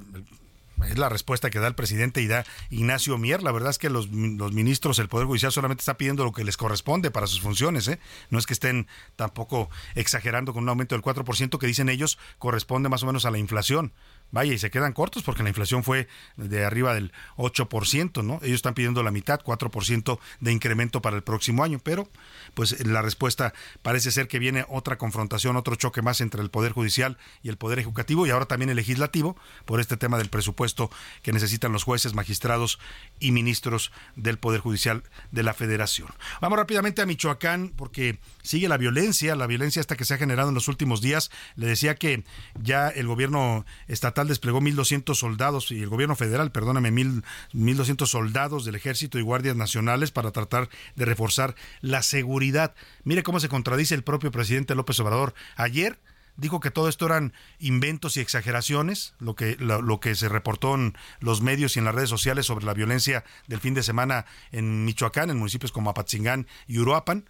es la respuesta que da el presidente y da Ignacio Mier. La verdad es que los, los, ministros, el Poder Judicial solamente está pidiendo lo que les corresponde para sus funciones. ¿eh? No es que estén tampoco exagerando con un aumento del 4% que dicen ellos corresponde más o menos a la inflación. Vaya, y se quedan cortos porque la inflación fue de arriba del 8%, ¿no? Ellos están pidiendo la mitad, 4% de incremento para el próximo año, pero pues la respuesta parece ser que viene otra confrontación, otro choque más entre el Poder Judicial y el Poder Ejecutivo y ahora también el Legislativo por este tema del presupuesto que necesitan los jueces, magistrados y ministros del Poder Judicial de la Federación. Vamos rápidamente a Michoacán porque sigue la violencia, la violencia esta que se ha generado en los últimos días. Le decía que ya el gobierno estatal desplegó 1.200 soldados y el gobierno federal, perdóname, 1.200 soldados del ejército y guardias nacionales para tratar de reforzar la seguridad. Mire cómo se contradice el propio presidente López Obrador. Ayer dijo que todo esto eran inventos y exageraciones, lo que, se reportó en los medios y en las redes sociales sobre la violencia del fin de semana en Michoacán, en municipios como Apatzingán y Uruapan.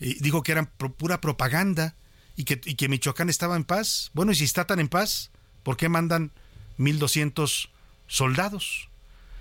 Y dijo que eran pura propaganda y que, y que Michoacán estaba en paz. Bueno, y si está tan en paz, ¿Por qué mandan 1.200 soldados?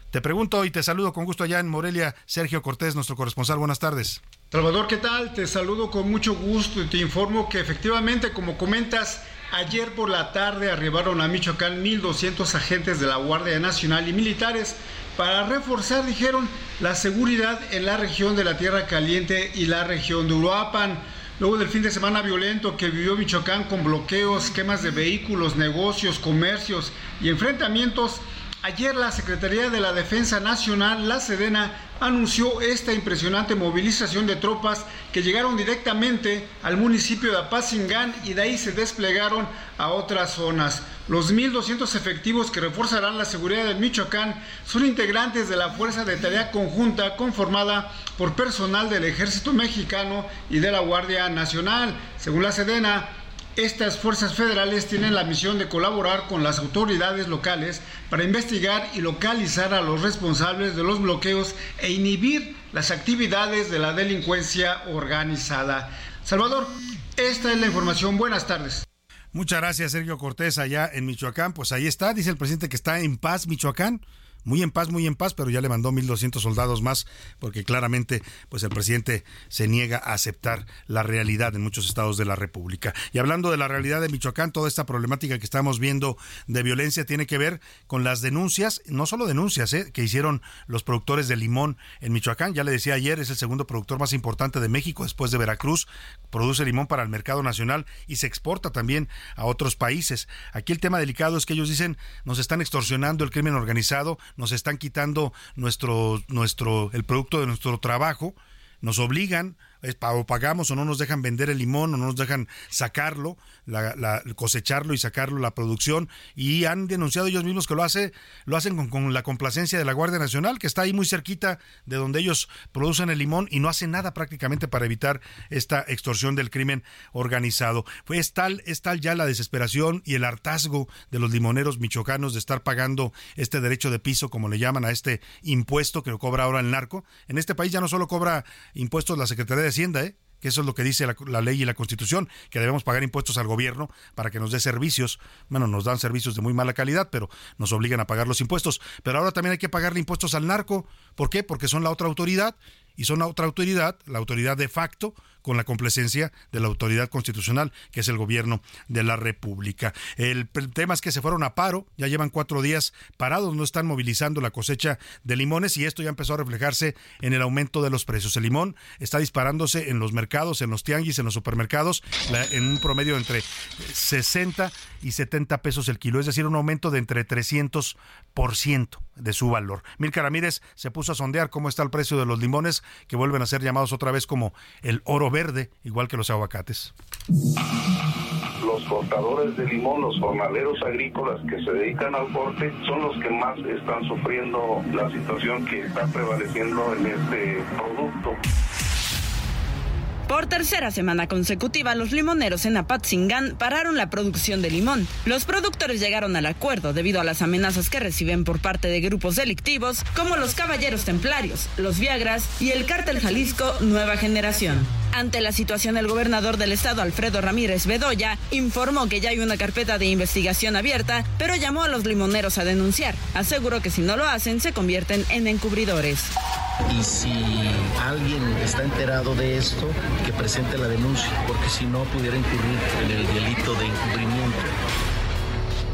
Te pregunto y te saludo con gusto allá en Morelia, Sergio Cortés, nuestro corresponsal. Buenas tardes. Salvador, ¿qué tal? Te saludo con mucho gusto y te informo que efectivamente, como comentas, ayer por la tarde arribaron a Michoacán 1.200 agentes de la Guardia Nacional y militares para reforzar, dijeron, la seguridad en la región de la Tierra Caliente y la región de Uruapan. Luego del fin de semana violento que vivió Michoacán con bloqueos, quemas de vehículos, negocios, comercios y enfrentamientos, ayer la Secretaría de la Defensa Nacional, la Sedena, anunció esta impresionante movilización de tropas que llegaron directamente al municipio de Apatzingán y de ahí se desplegaron a otras zonas. Los 1.200 efectivos que reforzarán la seguridad de Michoacán son integrantes de la Fuerza de Tarea Conjunta conformada por personal del Ejército Mexicano y de la Guardia Nacional. Según la Sedena, estas fuerzas federales tienen la misión de colaborar con las autoridades locales para investigar y localizar a los responsables de los bloqueos e inhibir las actividades de la delincuencia organizada. Salvador, esta es la información. Buenas tardes. Muchas gracias, Sergio Cortés, allá en Michoacán. Pues ahí está, dice el presidente que está en paz Michoacán muy en paz, muy en paz, pero ya le mandó 1.200 soldados más, porque claramente pues el presidente se niega a aceptar la realidad en muchos estados de la República. Y hablando de la realidad de Michoacán, toda esta problemática que estamos viendo de violencia tiene que ver con las denuncias, no solo denuncias, ¿eh? que hicieron los productores de limón en Michoacán. Ya le decía ayer, es el segundo productor más importante de México después de Veracruz. Produce limón para el mercado nacional y se exporta también a otros países. Aquí el tema delicado es que ellos dicen, nos están extorsionando el crimen organizado, nos están quitando nuestro, nuestro, el producto de nuestro trabajo, nos obligan o pagamos o no nos dejan vender el limón o no nos dejan sacarlo, cosecharlo y sacarlo la producción y han denunciado ellos mismos que lo hace lo hacen con, la complacencia de la Guardia Nacional que está ahí muy cerquita de donde ellos producen el limón y no hace nada prácticamente para evitar esta extorsión del crimen organizado. Es tal es tal ya la desesperación y el hartazgo de los limoneros michoacanos de estar pagando este derecho de piso como le llaman a este impuesto que lo cobra ahora el narco. En este país ya no solo cobra impuestos la Secretaría de Hacienda, ¿eh? que eso es lo que dice la, ley y la Constitución, que debemos pagar impuestos al gobierno para que nos dé servicios. Bueno, nos dan servicios de muy mala calidad, pero nos obligan a pagar los impuestos. Pero ahora también hay que pagarle impuestos al narco. ¿Por qué? Porque son la otra autoridad y son otra autoridad, la autoridad de facto, con la complacencia de la autoridad constitucional, que es el gobierno de la República. El tema es que se fueron a paro, ya llevan cuatro días parados, no están movilizando la cosecha de limones y esto ya empezó a reflejarse en el aumento de los precios. El limón está disparándose en los mercados, en los tianguis, en los supermercados, en un promedio entre 60 y 70 pesos el kilo, es decir, un aumento de entre 300% de su valor. Milka Ramírez se puso a sondear cómo está el precio de los limones, que vuelven a ser llamados otra vez como el oro verde, igual que los aguacates. Los cortadores de limón, los jornaleros agrícolas que se dedican al corte, son los que más están sufriendo la situación que está prevaleciendo en este producto. Por tercera semana consecutiva, los limoneros en Apatzingán pararon la producción de limón. Los productores llegaron al acuerdo debido a las amenazas que reciben por parte de grupos delictivos como los Caballeros Templarios, los Viagras y el Cártel Jalisco Nueva Generación. Ante la situación, el gobernador del estado, Alfredo Ramírez Bedoya, informó que ya hay una carpeta de investigación abierta, pero llamó a los limoneros a denunciar. Aseguró que si no lo hacen, se convierten en encubridores. Y si alguien está enterado de esto, que presente la denuncia, porque si no pudiera incurrir en el delito de encubrimiento.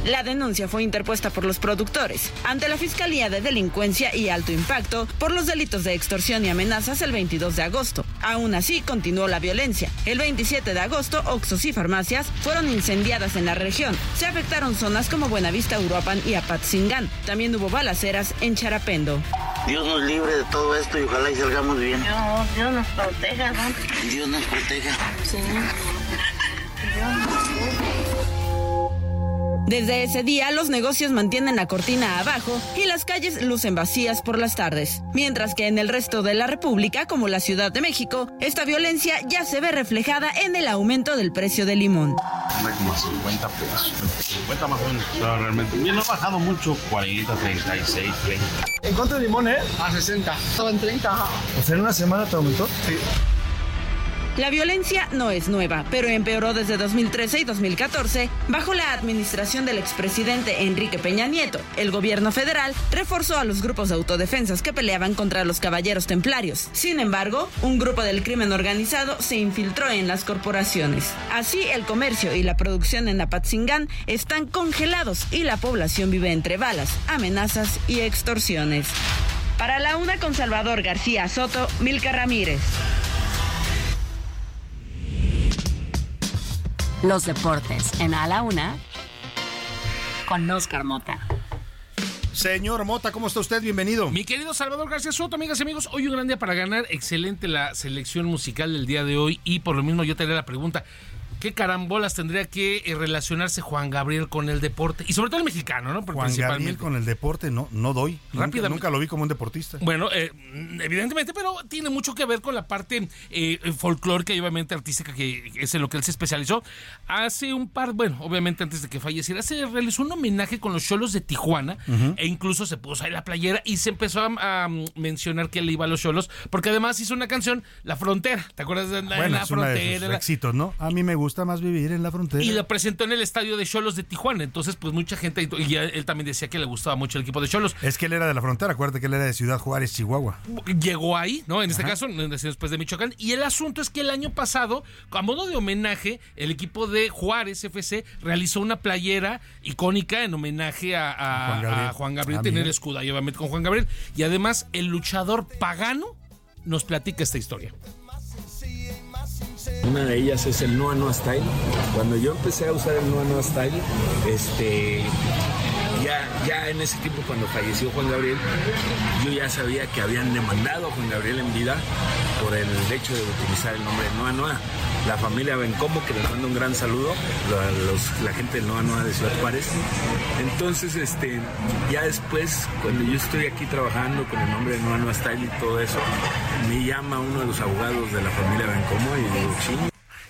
La denuncia fue interpuesta por los productores ante la Fiscalía de Delincuencia y Alto Impacto por los delitos de extorsión y amenazas el 22 de agosto. Aún así, continuó la violencia. El 27 de agosto, Oxos y farmacias fueron incendiadas en la región. Se afectaron zonas como Buenavista, Uruapan y Apatzingán. También hubo balaceras en Charapendo. Dios nos libre de todo esto y ojalá y salgamos bien. Dios, Dios nos proteja, ¿no? Dios nos proteja. Sí. Dios nos proteja. Desde ese día, los negocios mantienen la cortina abajo y las calles lucen vacías por las tardes. Mientras que en el resto de la República, como la Ciudad de México, esta violencia ya se ve reflejada en el aumento del precio del limón. como 50 pesos. 50 más o menos. Pero realmente bien, no ha bajado mucho. 40, 36, 30. ¿En cuánto el limón, eh? A 60. Estaba en 30. O sea, en una semana te aumentó. Sí. La violencia no es nueva, pero empeoró desde 2013 y 2014 bajo la administración del expresidente Enrique Peña Nieto. El gobierno federal reforzó a los grupos de autodefensas que peleaban contra los caballeros templarios. Sin embargo, un grupo del crimen organizado se infiltró en las corporaciones. Así, el comercio y la producción en Apatzingán están congelados y la población vive entre balas, amenazas y extorsiones. Para la una con Salvador García Soto, Milka Ramírez. Los deportes en A la Una con Oscar Mota. Señor Mota, ¿cómo está usted? Bienvenido. Mi querido Salvador García Soto, amigas y amigos, hoy un gran día para ganar. Excelente la selección musical del día de hoy y por lo mismo yo te haré la pregunta. ¿Qué carambolas tendría que eh, relacionarse Juan Gabriel con el deporte? Y sobre todo el mexicano, ¿no? Juan Gabriel con el deporte no, no doy. Nunca, nunca, lo vi como un deportista. Bueno, eh, evidentemente, pero tiene mucho que ver con la parte eh, folclórica y obviamente artística que es en lo que él se especializó. Hace un par, bueno, obviamente antes de que falleciera, se realizó un homenaje con los cholos de Tijuana e incluso se puso ahí la playera y se empezó a, mencionar que él iba a los cholos porque además hizo una canción, La Frontera. ¿Te acuerdas de la, la Frontera? éxitos, ¿no? A mí me gusta gusta más vivir en la frontera. Y lo presentó en el estadio de Cholos de Tijuana. Entonces, pues mucha gente, y él también decía que le gustaba mucho el equipo de Cholos. Es que él era de la frontera, acuérdate que él era de Ciudad Juárez, Chihuahua. Llegó ahí, ¿no? En este caso, después de Michoacán. Y el asunto es que el año pasado, a modo de homenaje, el equipo de Juárez FC realizó una playera icónica en homenaje a, Juan Gabriel. tener el escudo ahí, obviamente, con Juan Gabriel. Y además, el luchador pagano nos platica esta historia. Una de ellas es el Noa Noa Style. Cuando yo empecé a usar el Noa Noa Style, este, ya, ya en ese tiempo cuando falleció Juan Gabriel, yo ya sabía que habían demandado a Juan Gabriel en vida por el hecho de utilizar el nombre Noa Noa. La familia Bencomo, que les manda un gran saludo, la, la gente del Noa Noa de Ciudad Juárez. Entonces, este, ya después, cuando yo estoy aquí trabajando con el nombre de Noa Noa Style y todo eso, me llama uno de los abogados de la familia Bencomo y digo,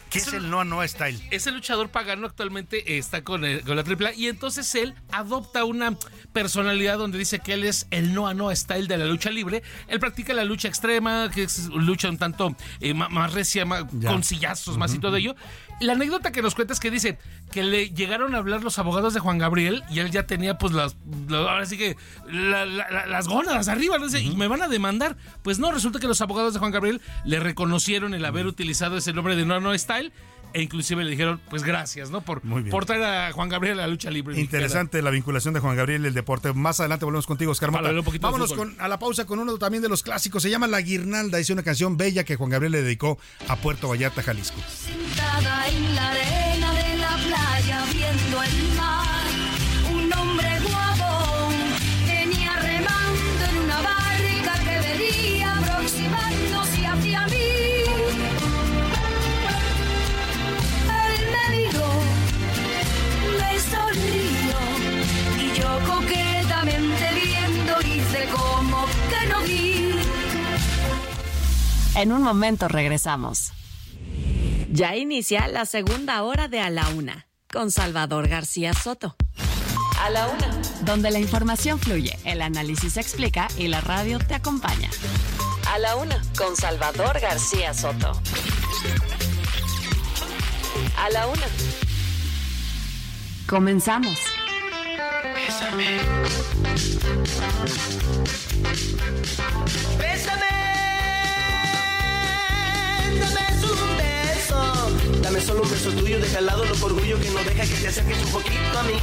¿Qué es el Noa Noa Style? Ese luchador pagano actualmente está con, con la AAA y entonces él adopta una personalidad donde dice que él es el Noa Noa Style de la lucha libre. Él practica la lucha extrema, que es lucha un tanto eh, más, recia, con sillazos, más y todo ello. La anécdota que nos cuenta es que dice que le llegaron a hablar los abogados de Juan Gabriel y él ya tenía pues las, ahora sí que las gónadas arriba, y me van a demandar. Pues no, resulta que los abogados de Juan Gabriel le reconocieron el haber utilizado ese nombre de No No Style e inclusive le dijeron, pues gracias, ¿no? Por, por traer a Juan Gabriel a la lucha libre. Interesante la vinculación de Juan Gabriel y el deporte. Más adelante volvemos contigo, Oscar Mata. Vámonos con, a la pausa con uno también de los clásicos. Se llama La Guirnalda. Es una canción bella que Juan Gabriel le dedicó a Puerto Vallarta, Jalisco. Sentada en la arena de la playa viendo el mar, En un momento regresamos. Ya inicia la segunda hora de A la Una con Salvador García Soto. A la Una, donde la información fluye, el análisis se explica y la radio te acompaña. A la Una con Salvador García Soto. A la Una. Comenzamos. Bésame. Bésame. Un beso. Dame solo un beso tuyo, deja al lado lo orgullo que no deja que te acerques un poquito a mí.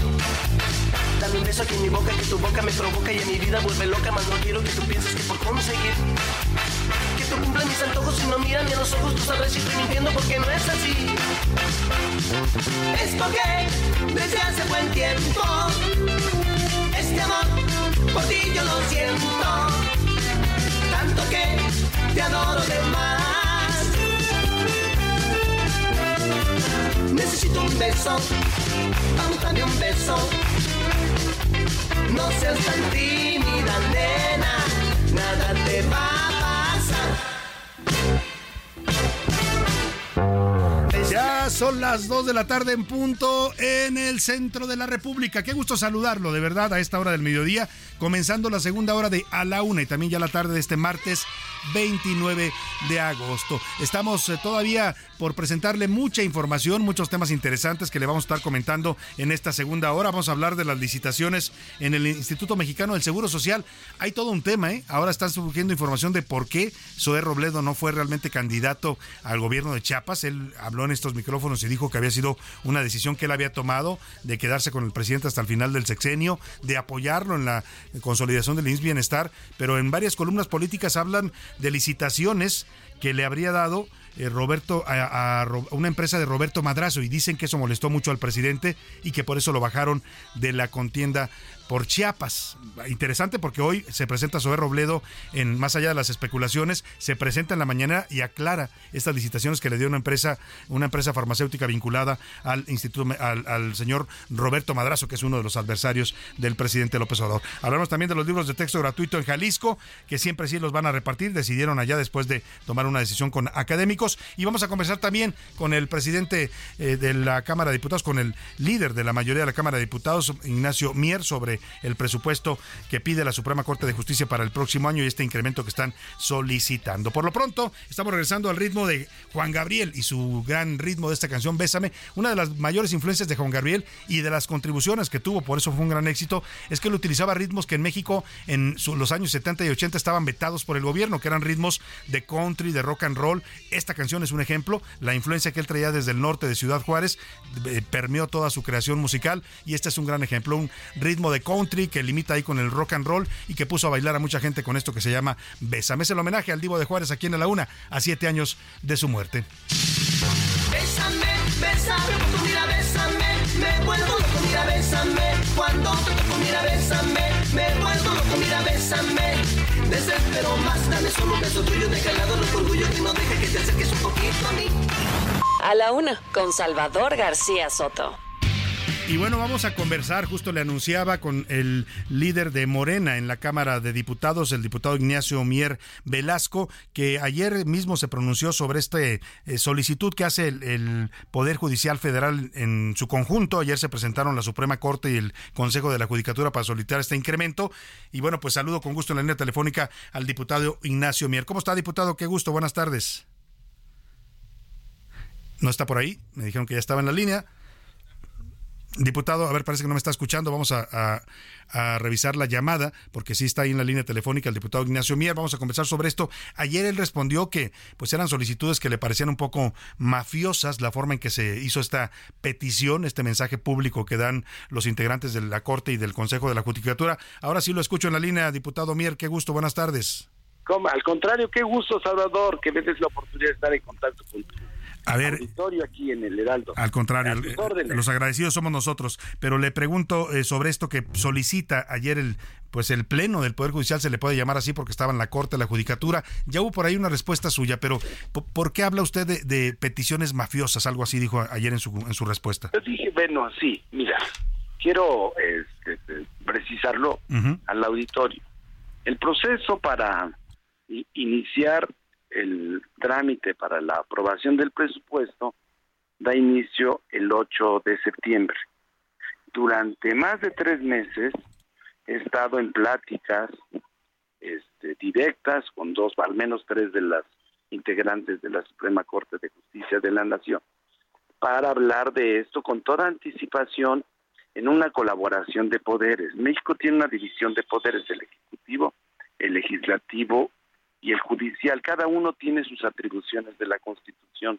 Dame un beso aquí en mi boca, que tu boca me provoca y en mi vida vuelve loca, más no quiero que tú pienses que por conseguir que tú cumplas mis antojos y no miran a los ojos, tú sabrás si estoy mintiendo porque no es así. Es porque desde hace buen tiempo este amor por ti yo lo siento, tanto que te adoro de más. Necesito un beso, vamos dame un beso. No seas tan tímida, nena, nada te va son las 2 de la tarde en punto en el centro de la República. Qué gusto saludarlo, de verdad, a esta hora del mediodía, comenzando la segunda hora de A la Una y también ya la tarde de este martes 29 de agosto. Estamos eh, todavía por presentarle mucha información, muchos temas interesantes que le vamos a estar comentando en esta segunda hora. Vamos a hablar de las licitaciones en el Instituto Mexicano del Seguro Social. Hay todo un tema, ¿eh? Ahora está surgiendo información de por qué Zoé Robledo no fue realmente candidato al gobierno de Chiapas. Él habló en estos micrófonos y dijo que había sido una decisión que él había tomado de quedarse con el presidente hasta el final del sexenio, de apoyarlo en la consolidación del INS Bienestar, pero en varias columnas políticas hablan de licitaciones que le habría dado eh, Roberto a, una empresa de Roberto Madrazo y dicen que eso molestó mucho al presidente y que por eso lo bajaron de la contienda por Chiapas. Interesante porque hoy se presenta Zoé Robledo en más allá de las especulaciones, se presenta en la mañana y aclara estas licitaciones que le dio una empresa, una empresa farmacéutica vinculada al instituto al, señor Roberto Madrazo, que es uno de los adversarios del presidente López Obrador. Hablamos también de los libros de texto gratuito en Jalisco, que siempre sí los van a repartir, decidieron allá después de tomar una decisión con académicos y vamos a conversar también con el presidente eh, de la Cámara de Diputados, con el líder de la mayoría de la Cámara de Diputados, Ignacio Mier, sobre el presupuesto que pide la Suprema Corte de Justicia para el próximo año y este incremento que están solicitando. Por lo pronto, estamos regresando al ritmo de Juan Gabriel y su gran ritmo de esta canción Bésame. Una de las mayores influencias de Juan Gabriel y de las contribuciones que tuvo, por eso fue un gran éxito, es que él utilizaba ritmos que en México en los años 70 y 80 estaban vetados por el gobierno, que eran ritmos de country, de rock and roll. Esta canción es un ejemplo. La influencia que él traía desde el norte de Ciudad Juárez eh, permeó toda su creación musical y este es un gran ejemplo. Un ritmo de country que limita ahí con el rock and roll y que puso a bailar a mucha gente con esto que se llama Bésame. Es el homenaje al Divo de Juárez aquí en la Una, a siete años de su muerte. Bésame, bésame, mira, bésame, me vuelvo loco, mira, bésame, cuando te toco, mira, bésame. me vuelvo loco, mira, bésame. Desespero más, dame solo un beso tuyo, deja al lado el orgullo que no deja que te acerques un poquito a mí. A la una, con Salvador García Soto. Y bueno, vamos a conversar, justo le anunciaba con el líder de Morena en la Cámara de Diputados, el diputado Ignacio Mier Velasco, que ayer mismo se pronunció sobre esta eh, solicitud que hace el, el, Poder Judicial Federal en su conjunto. Ayer se presentaron la Suprema Corte y el Consejo de la Judicatura para solicitar este incremento. Y bueno, pues saludo con gusto en la línea telefónica al diputado Ignacio Mier. ¿Cómo está, diputado? Qué gusto, buenas tardes. No está por ahí, me dijeron que ya estaba en la línea. Diputado, a ver, parece que no me está escuchando. Vamos a, revisar la llamada, porque sí está ahí en la línea telefónica el diputado Ignacio Mier. Vamos a conversar sobre esto. Ayer él respondió que pues eran solicitudes que le parecían un poco mafiosas la forma en que se hizo esta petición, este mensaje público que dan los integrantes de la Corte y del Consejo de la Judicatura. Ahora sí lo escucho en la línea, diputado Mier. Qué gusto, buenas tardes. Al contrario, qué gusto, Salvador, que me des la oportunidad de estar en contacto contigo. A ver, aquí en el Heraldo. Al contrario, los agradecidos somos nosotros. Pero le pregunto eh, sobre esto que solicita ayer el pues el pleno del Poder Judicial se le puede llamar así porque estaba en la Corte, la Judicatura. Ya hubo por ahí una respuesta suya, pero ¿por qué habla usted de, de peticiones mafiosas? Algo así dijo ayer en su, en su respuesta. Yo dije, bueno, sí, mira, quiero este, precisarlo uh -huh. al auditorio. El proceso para iniciar el trámite para la aprobación del presupuesto da inicio el 8 de septiembre. Durante más de tres meses he estado en pláticas este, directas con dos, al menos tres de las integrantes de la Suprema Corte de Justicia de la Nación, para hablar de esto con toda anticipación en una colaboración de poderes. México tiene una división de poderes, el Ejecutivo, el Legislativo y el judicial. Cada uno tiene sus atribuciones de la Constitución.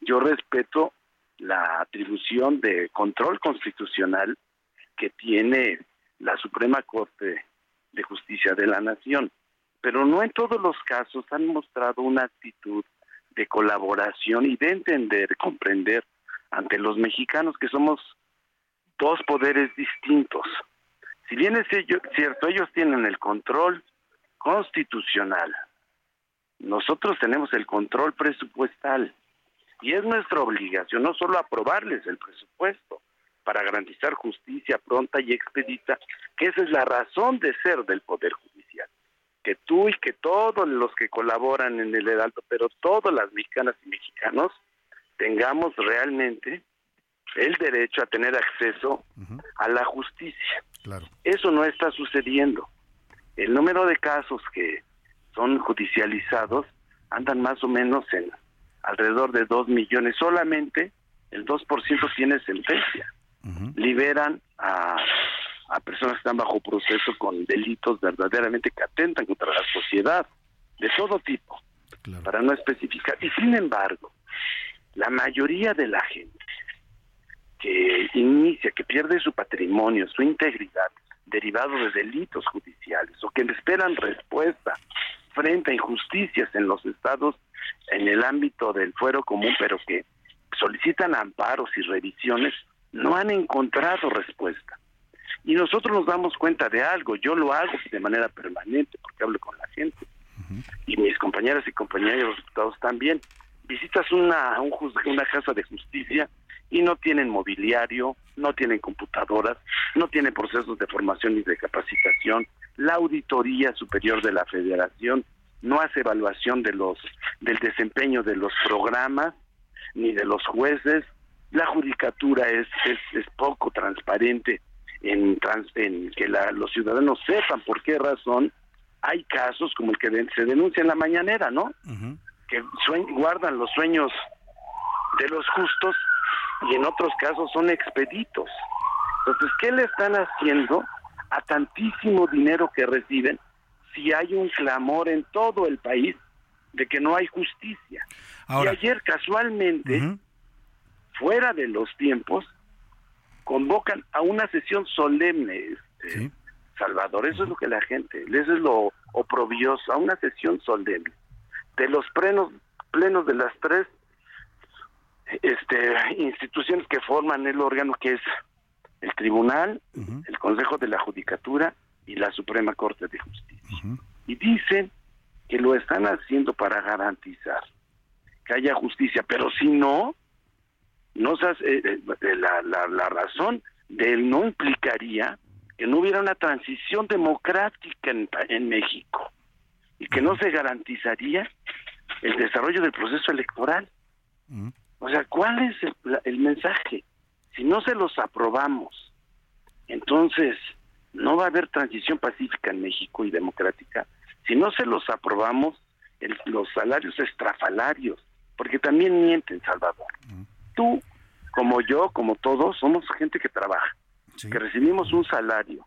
Yo respeto la atribución de control constitucional que tiene la Suprema Corte de Justicia de la Nación, pero no en todos los casos han mostrado una actitud de colaboración y de entender, comprender ante los mexicanos que somos dos poderes distintos. Si bien es cierto, ellos tienen el control constitucional, nosotros tenemos el control presupuestal y es nuestra obligación no solo aprobarles el presupuesto para garantizar justicia pronta y expedita, que esa es la razón de ser del Poder Judicial. Que tú y que todos los que colaboran en el Heraldo, pero todas las mexicanas y mexicanos, tengamos realmente el derecho a tener acceso uh -huh. a la justicia. Claro. Eso no está sucediendo. El número de casos que son judicializados andan más o menos en alrededor de 2 millones. Solamente el 2% tiene sentencia. Uh -huh. Liberan a, a personas que están bajo proceso con delitos verdaderamente que atentan contra la sociedad, de todo tipo, claro. para no especificar. Y sin embargo, la mayoría de la gente que inicia, que pierde su patrimonio, su integridad, derivado de delitos judiciales, o que esperan respuesta frente a injusticias en los estados en el ámbito del fuero común, pero que solicitan amparos y revisiones, no han encontrado respuesta. Y nosotros nos damos cuenta de algo, yo lo hago de manera permanente porque hablo con la gente. Y mis compañeras y compañeros diputados también. Visitas una, un, una casa de justicia y no tienen mobiliario, no tienen computadoras, no tienen procesos de formación y de capacitación. La Auditoría Superior de la Federación no hace evaluación de los del desempeño de los programas ni de los jueces. La judicatura es es, es poco transparente en, trans, en que la, los ciudadanos sepan por qué razón hay casos como el que se denuncia en la mañanera, ¿no? Uh -huh. Que guardan los sueños de los justos y en otros casos son expeditos. Entonces, ¿qué le están haciendo a tantísimo dinero que reciben si hay un clamor en todo el país de que no hay justicia? Ahora, y ayer casualmente, uh -huh. fuera de los tiempos, convocan a una sesión solemne, este, ¿Sí? Salvador, eso uh -huh. es lo que la gente, eso es lo oprobioso, a una sesión solemne de los plenos, plenos de las tres este instituciones que forman el órgano que es el Tribunal, el Consejo de la Judicatura y la Suprema Corte de Justicia. Y dicen que lo están haciendo para garantizar que haya justicia, pero si no, no eh, eh, la, la, la razón de él no implicaría que no hubiera una transición democrática en, en México y que no se garantizaría el desarrollo del proceso electoral. O sea, ¿cuál es el, mensaje? Si no se los aprobamos, entonces no va a haber transición pacífica en México y democrática. Si no se los aprobamos, el- los salarios estrafalarios, porque también mienten, Salvador. Tú, como yo, como todos, somos gente que trabaja, que recibimos un salario.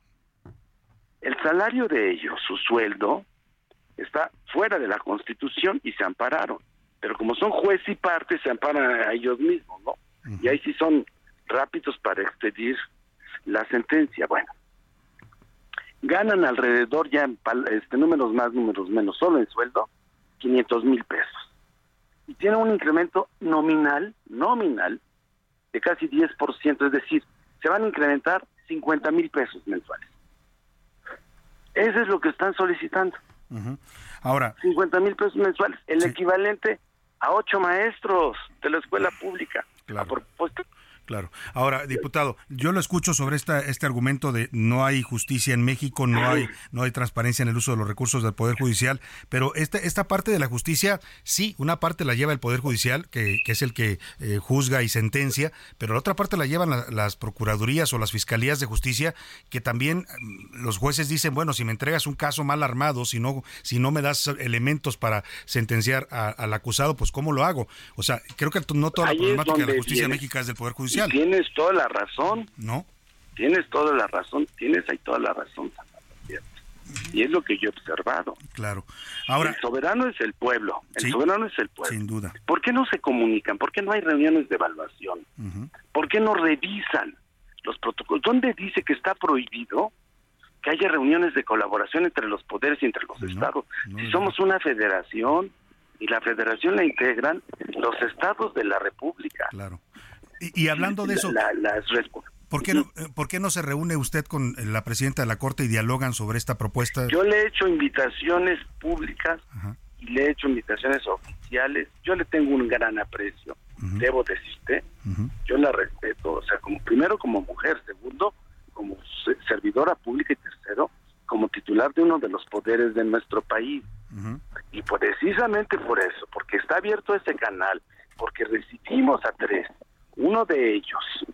El salario de ellos, su sueldo, está fuera de la Constitución y se ampararon. Pero como son juez y parte, se amparan a ellos mismos, ¿no? Y ahí sí son rápidos para expedir la sentencia. Bueno, ganan alrededor ya en pal- este, números más, números menos, solo en sueldo, 500 mil pesos. Y tiene un incremento nominal, nominal, de casi 10%, es decir, se van a incrementar 50 mil pesos mensuales. Eso es lo que están solicitando. Ahora, 50 mil pesos mensuales, el equivalente a ocho maestros de la escuela pública. A propósito, Claro. Ahora, diputado, yo lo escucho sobre esta, este argumento de no hay justicia en México, no hay, no hay transparencia en el uso de los recursos del Poder Judicial, pero esta, esta parte de la justicia, sí, una parte la lleva el Poder Judicial, que, que es el que eh, juzga y sentencia, pero la otra parte la llevan la- las procuradurías o las fiscalías de justicia, que también mm, los jueces dicen, bueno, si me entregas un caso mal armado, si no, si no me das elementos para sentenciar a- al acusado, pues ¿cómo lo hago? O sea, creo que no toda la Ahí problemática de la justicia en México es del Poder y tienes toda la razón. ¿No? Tienes toda la razón, tienes ahí toda la razón. ¿cierto? Y es lo que yo he observado. Claro. Ahora, el soberano es el pueblo. El Sí. soberano es el pueblo. sin duda. ¿Por qué no se comunican? ¿Por qué no hay reuniones de evaluación? ¿Por qué no revisan los protocolos? ¿Dónde dice que está prohibido que haya reuniones de colaboración entre los poderes y entre los estados? si somos una federación y la federación la integran los estados de la República. Claro. Y, y hablando de eso, La- las respu- ¿por qué, no, eh, ¿por qué no se reúne usted con eh, la presidenta de la Corte y dialogan sobre esta propuesta? Yo le he hecho invitaciones públicas y le he hecho invitaciones oficiales. Yo le tengo un gran aprecio, debo decirte. Yo la respeto, o sea, como primero como mujer, segundo como se- servidora pública y tercero como titular de uno de los poderes de nuestro país. Y precisamente por eso, porque está abierto ese canal, porque recibimos a tres, uno de ellos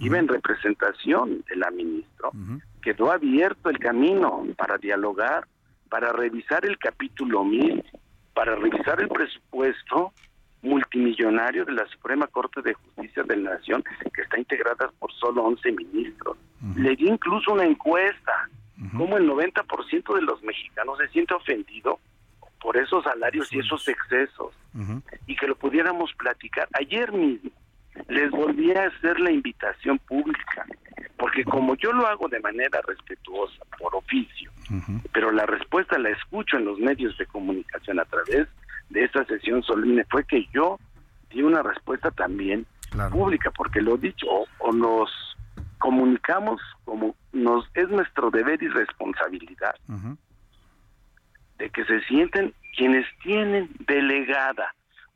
iba en representación de la ministra, quedó abierto el camino para dialogar, para revisar el capítulo 1000, para revisar el presupuesto multimillonario de la Suprema Corte de Justicia de la Nación, que está integrada por solo 11 ministros. Le di incluso una encuesta, como el 90% de los mexicanos se siente ofendido por esos salarios y esos excesos, y que lo pudiéramos platicar. Ayer mismo les volví a hacer la invitación pública, porque como yo lo hago de manera respetuosa, por oficio, pero la respuesta la escucho en los medios de comunicación a través de esta sesión solemne, fue que yo di una respuesta también pública, porque lo dicho, o, o nos comunicamos como nos es nuestro deber y responsabilidad de que se sienten quienes tienen delegada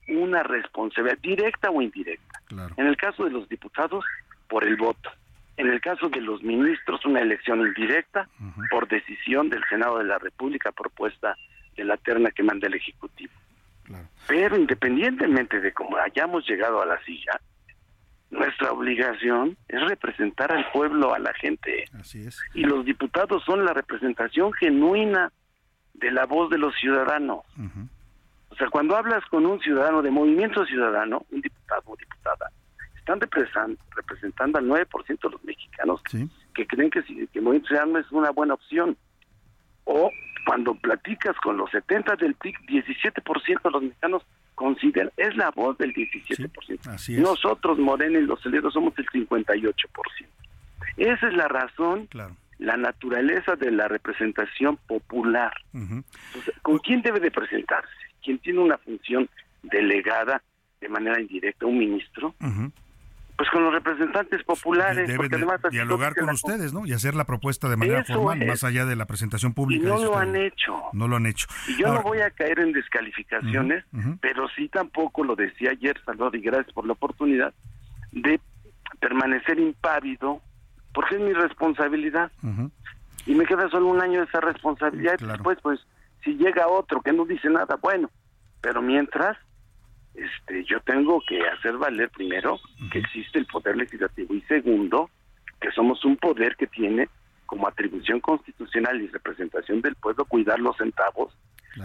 una responsabilidad directa o indirecta. En el caso de los diputados, por el voto. En el caso de los ministros, una elección indirecta por decisión del Senado de la República, propuesta de la terna que manda el Ejecutivo. Pero independientemente de cómo hayamos llegado a la silla, nuestra obligación es representar al pueblo, a la gente. Así es. Y los diputados son la representación genuina de la voz de los ciudadanos. O sea, cuando hablas con un ciudadano de movimiento ciudadano, un diputado o diputada, están representan- representando al 9% de los mexicanos que creen que, el movimiento ciudadano es una buena opción. O cuando platicas con los 70 del PIC, 17% de los mexicanos consideran, es la voz del 17%. así es. Nosotros, Morena y los celebros, somos el 58%. Esa es la razón, la naturaleza de la representación popular. Entonces, ¿Con quién debe de presentarse? ¿Quién tiene una función delegada de manera indirecta? ¿Un ministro? Pues con los representantes populares. Deben porque además dialogar con ustedes, ¿no? Y hacer la propuesta de manera Eso formal, es. más allá de la presentación Y pública. no dice lo han hecho. No lo han hecho. Y yo Ahora, no voy a caer en descalificaciones, pero sí tampoco lo decía ayer, Salvador, y gracias por la oportunidad de permanecer impávido, porque es mi responsabilidad. Y me queda solo un año de esa responsabilidad. y Después, pues, si llega otro que no dice nada, bueno. Pero mientras, este, yo tengo que hacer valer primero que existe el poder legislativo y segundo, que somos un poder que tiene como atribución constitucional y representación del pueblo cuidar los centavos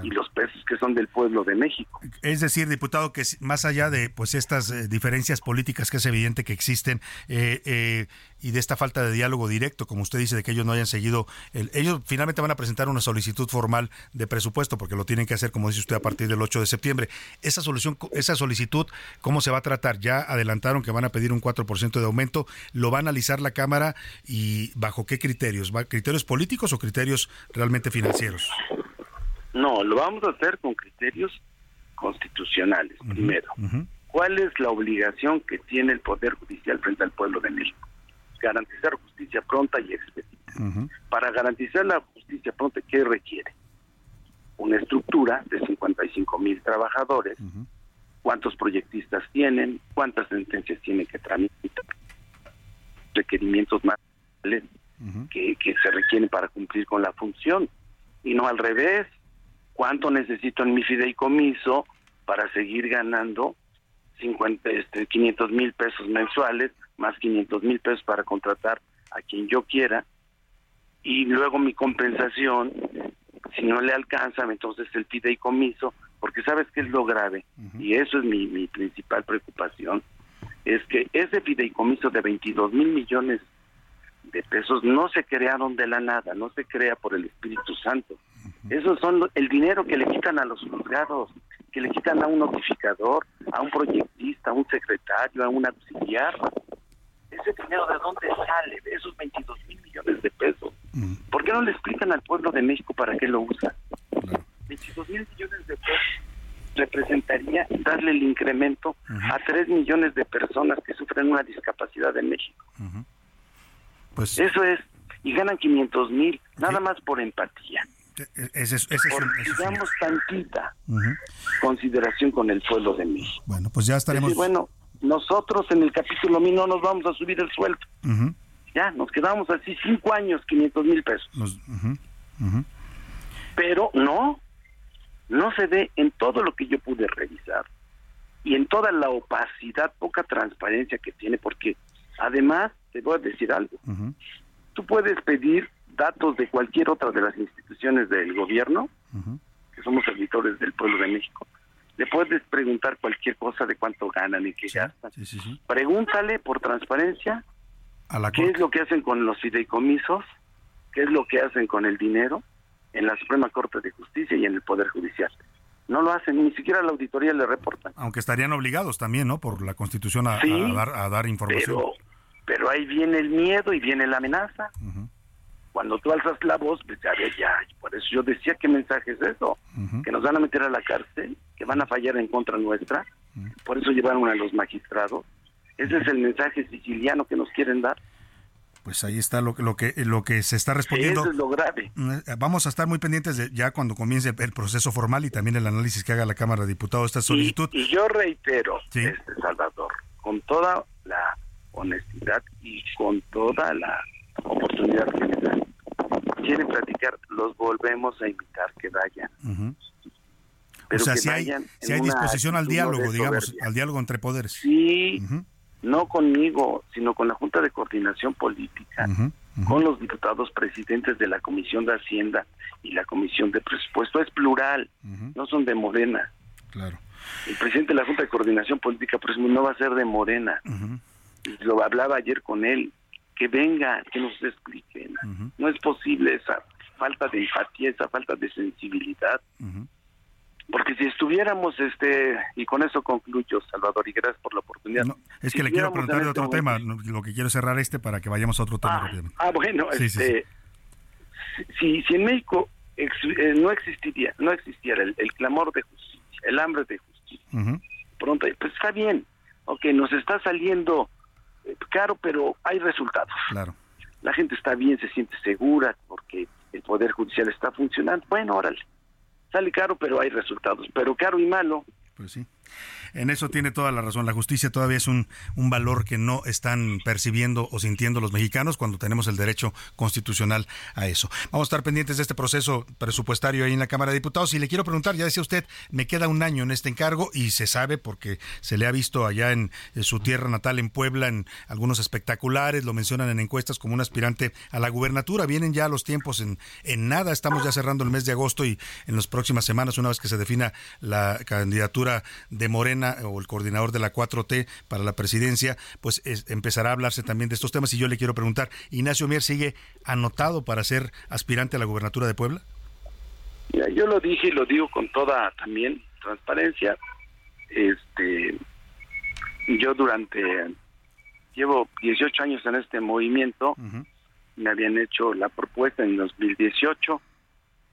y los pesos que son del pueblo de México. Es decir, diputado, que más allá de pues estas eh, diferencias políticas que es evidente que existen eh, eh, y de esta falta de diálogo directo, como usted dice, de que ellos no hayan seguido, el- ellos finalmente van a presentar una solicitud formal de presupuesto porque lo tienen que hacer, como dice usted, a partir del 8 de septiembre. Esa solución, esa solicitud, ¿cómo se va a tratar? Ya adelantaron que van a pedir un 4% de aumento, lo va a analizar la Cámara y bajo qué criterios, ¿Va- criterios políticos o criterios realmente financieros. No, lo vamos a hacer con criterios constitucionales, primero. ¿Cuál es la obligación que tiene el Poder Judicial frente al pueblo de México? Garantizar justicia pronta y expedita. Para garantizar la justicia pronta, ¿qué requiere? Una estructura de 55 mil trabajadores, cuántos proyectistas tienen, cuántas sentencias tienen que tramitar, requerimientos más que, que se requieren para cumplir con la función, y no al revés. ¿Cuánto necesito en mi fideicomiso para seguir ganando 50, este, 500 mil pesos mensuales, más 500 mil pesos para contratar a quien yo quiera? Y luego mi compensación, si no le alcanza, entonces el fideicomiso, porque sabes que es lo grave, y eso es mi, mi principal preocupación, es que ese fideicomiso de 22 mil millones de pesos no se crearon de la nada, no se crea por el Espíritu Santo. Esos son el dinero que le quitan a los juzgados, que le quitan a un notificador, a un proyectista, a un secretario, a un auxiliar. ¿Ese dinero de dónde sale? De esos 22 mil millones de pesos. ¿Por qué no le explican al pueblo de México para qué lo usa? 22 mil millones de pesos representaría darle el incremento a 3 millones de personas que sufren una discapacidad en México. Pues Eso es, y ganan 500 mil, nada más por empatía. Ese es- ese es es tantita consideración con el pueblo de México. Bueno, pues ya estaremos. Decir, bueno, nosotros en el capítulo mí no nos vamos a subir el sueldo. Ya, nos quedamos así cinco años, 500 mil pesos. nos-. Pero no, no se ve en todo lo que yo pude revisar y en toda la opacidad, poca transparencia que tiene, porque además, te voy a decir algo, tú puedes pedir datos de cualquier otra de las instituciones del gobierno, que somos servidores del pueblo de México, le puedes preguntar cualquier cosa de cuánto ganan y qué gastan. Sí, sí, sí. Pregúntale por transparencia A la qué es lo que hacen con los fideicomisos, qué es lo que hacen con el dinero en la Suprema Corte de Justicia y en el Poder Judicial. No lo hacen, ni siquiera la auditoría le reportan. Aunque estarían obligados también, ¿no? Por la Constitución a, dar, a dar información. Pero, pero ahí viene el miedo y viene la amenaza. Cuando tú alzas la voz, pues ya, ves, ya, por eso yo decía qué mensaje es eso, que nos van a meter a la cárcel, que van a fallar en contra nuestra, por eso llevaron a los magistrados. Ese es el mensaje siciliano que nos quieren dar. Pues ahí está lo, que- lo que lo que se está respondiendo. Eso es lo grave. Eh, Vamos a estar muy pendientes de ya cuando comience el proceso formal y también el análisis que haga la Cámara de Diputados esta solicitud. Y yo reitero, Sí. este Salvador, con toda la honestidad y con toda la oportunidad que me dan, quieren platicar, los volvemos a invitar que vayan. Ujú. O Pero sea, si hay, si disposición al diálogo, digamos, soberbia. al diálogo entre poderes. Sí, no conmigo, sino con la Junta de Coordinación Política, con los diputados presidentes de la Comisión de Hacienda y la Comisión de Presupuesto. Es plural, no son de Morena. Claro. El presidente de la Junta de Coordinación Política, por ejemplo, no va a ser de Morena. Lo hablaba ayer con él. Que venga, que nos expliquen. No es posible esa falta de empatía, esa falta de sensibilidad. Porque si estuviéramos, este, y con eso concluyo, Salvador, y gracias por la oportunidad. Es Si que le quiero preguntar de este otro tema. momento- Lo que quiero cerrar este para que vayamos a otro tema rápidamente. Ah, bueno, Sí, sí, este, Si, si en México ex- eh, no existiría, no existiera el, el clamor de justicia, el hambre de justicia, pronto, pues está bien, ok, nos está saliendo caro, pero hay resultados. Claro. La gente está bien, se siente segura porque el Poder Judicial está funcionando. Bueno, órale. Sale caro, pero hay resultados. Pero caro y malo. Pues sí. En eso tiene toda la razón. La justicia todavía es un, un, valor que no están percibiendo o sintiendo los mexicanos cuando tenemos el derecho constitucional a eso. Vamos a estar pendientes de este proceso presupuestario ahí en la Cámara de Diputados. Y le quiero preguntar, ya decía usted, me queda un año en este encargo y se sabe porque se le ha visto allá en, en su tierra natal, en Puebla, en algunos espectaculares, lo mencionan en encuestas como un aspirante a la gubernatura. Vienen ya los tiempos en, en nada. Estamos ya cerrando el mes de agosto y en las próximas semanas, una vez que se defina la candidatura de Morena, o el coordinador de la 4T para la presidencia, pues empezará a hablarse también de estos temas. Y yo le quiero preguntar, ¿Ignacio Mier sigue anotado para ser aspirante a la gubernatura de Puebla? yo lo dije y lo digo con toda también transparencia. Este, yo durante, llevo 18 años en este movimiento, me habían hecho la propuesta en 2018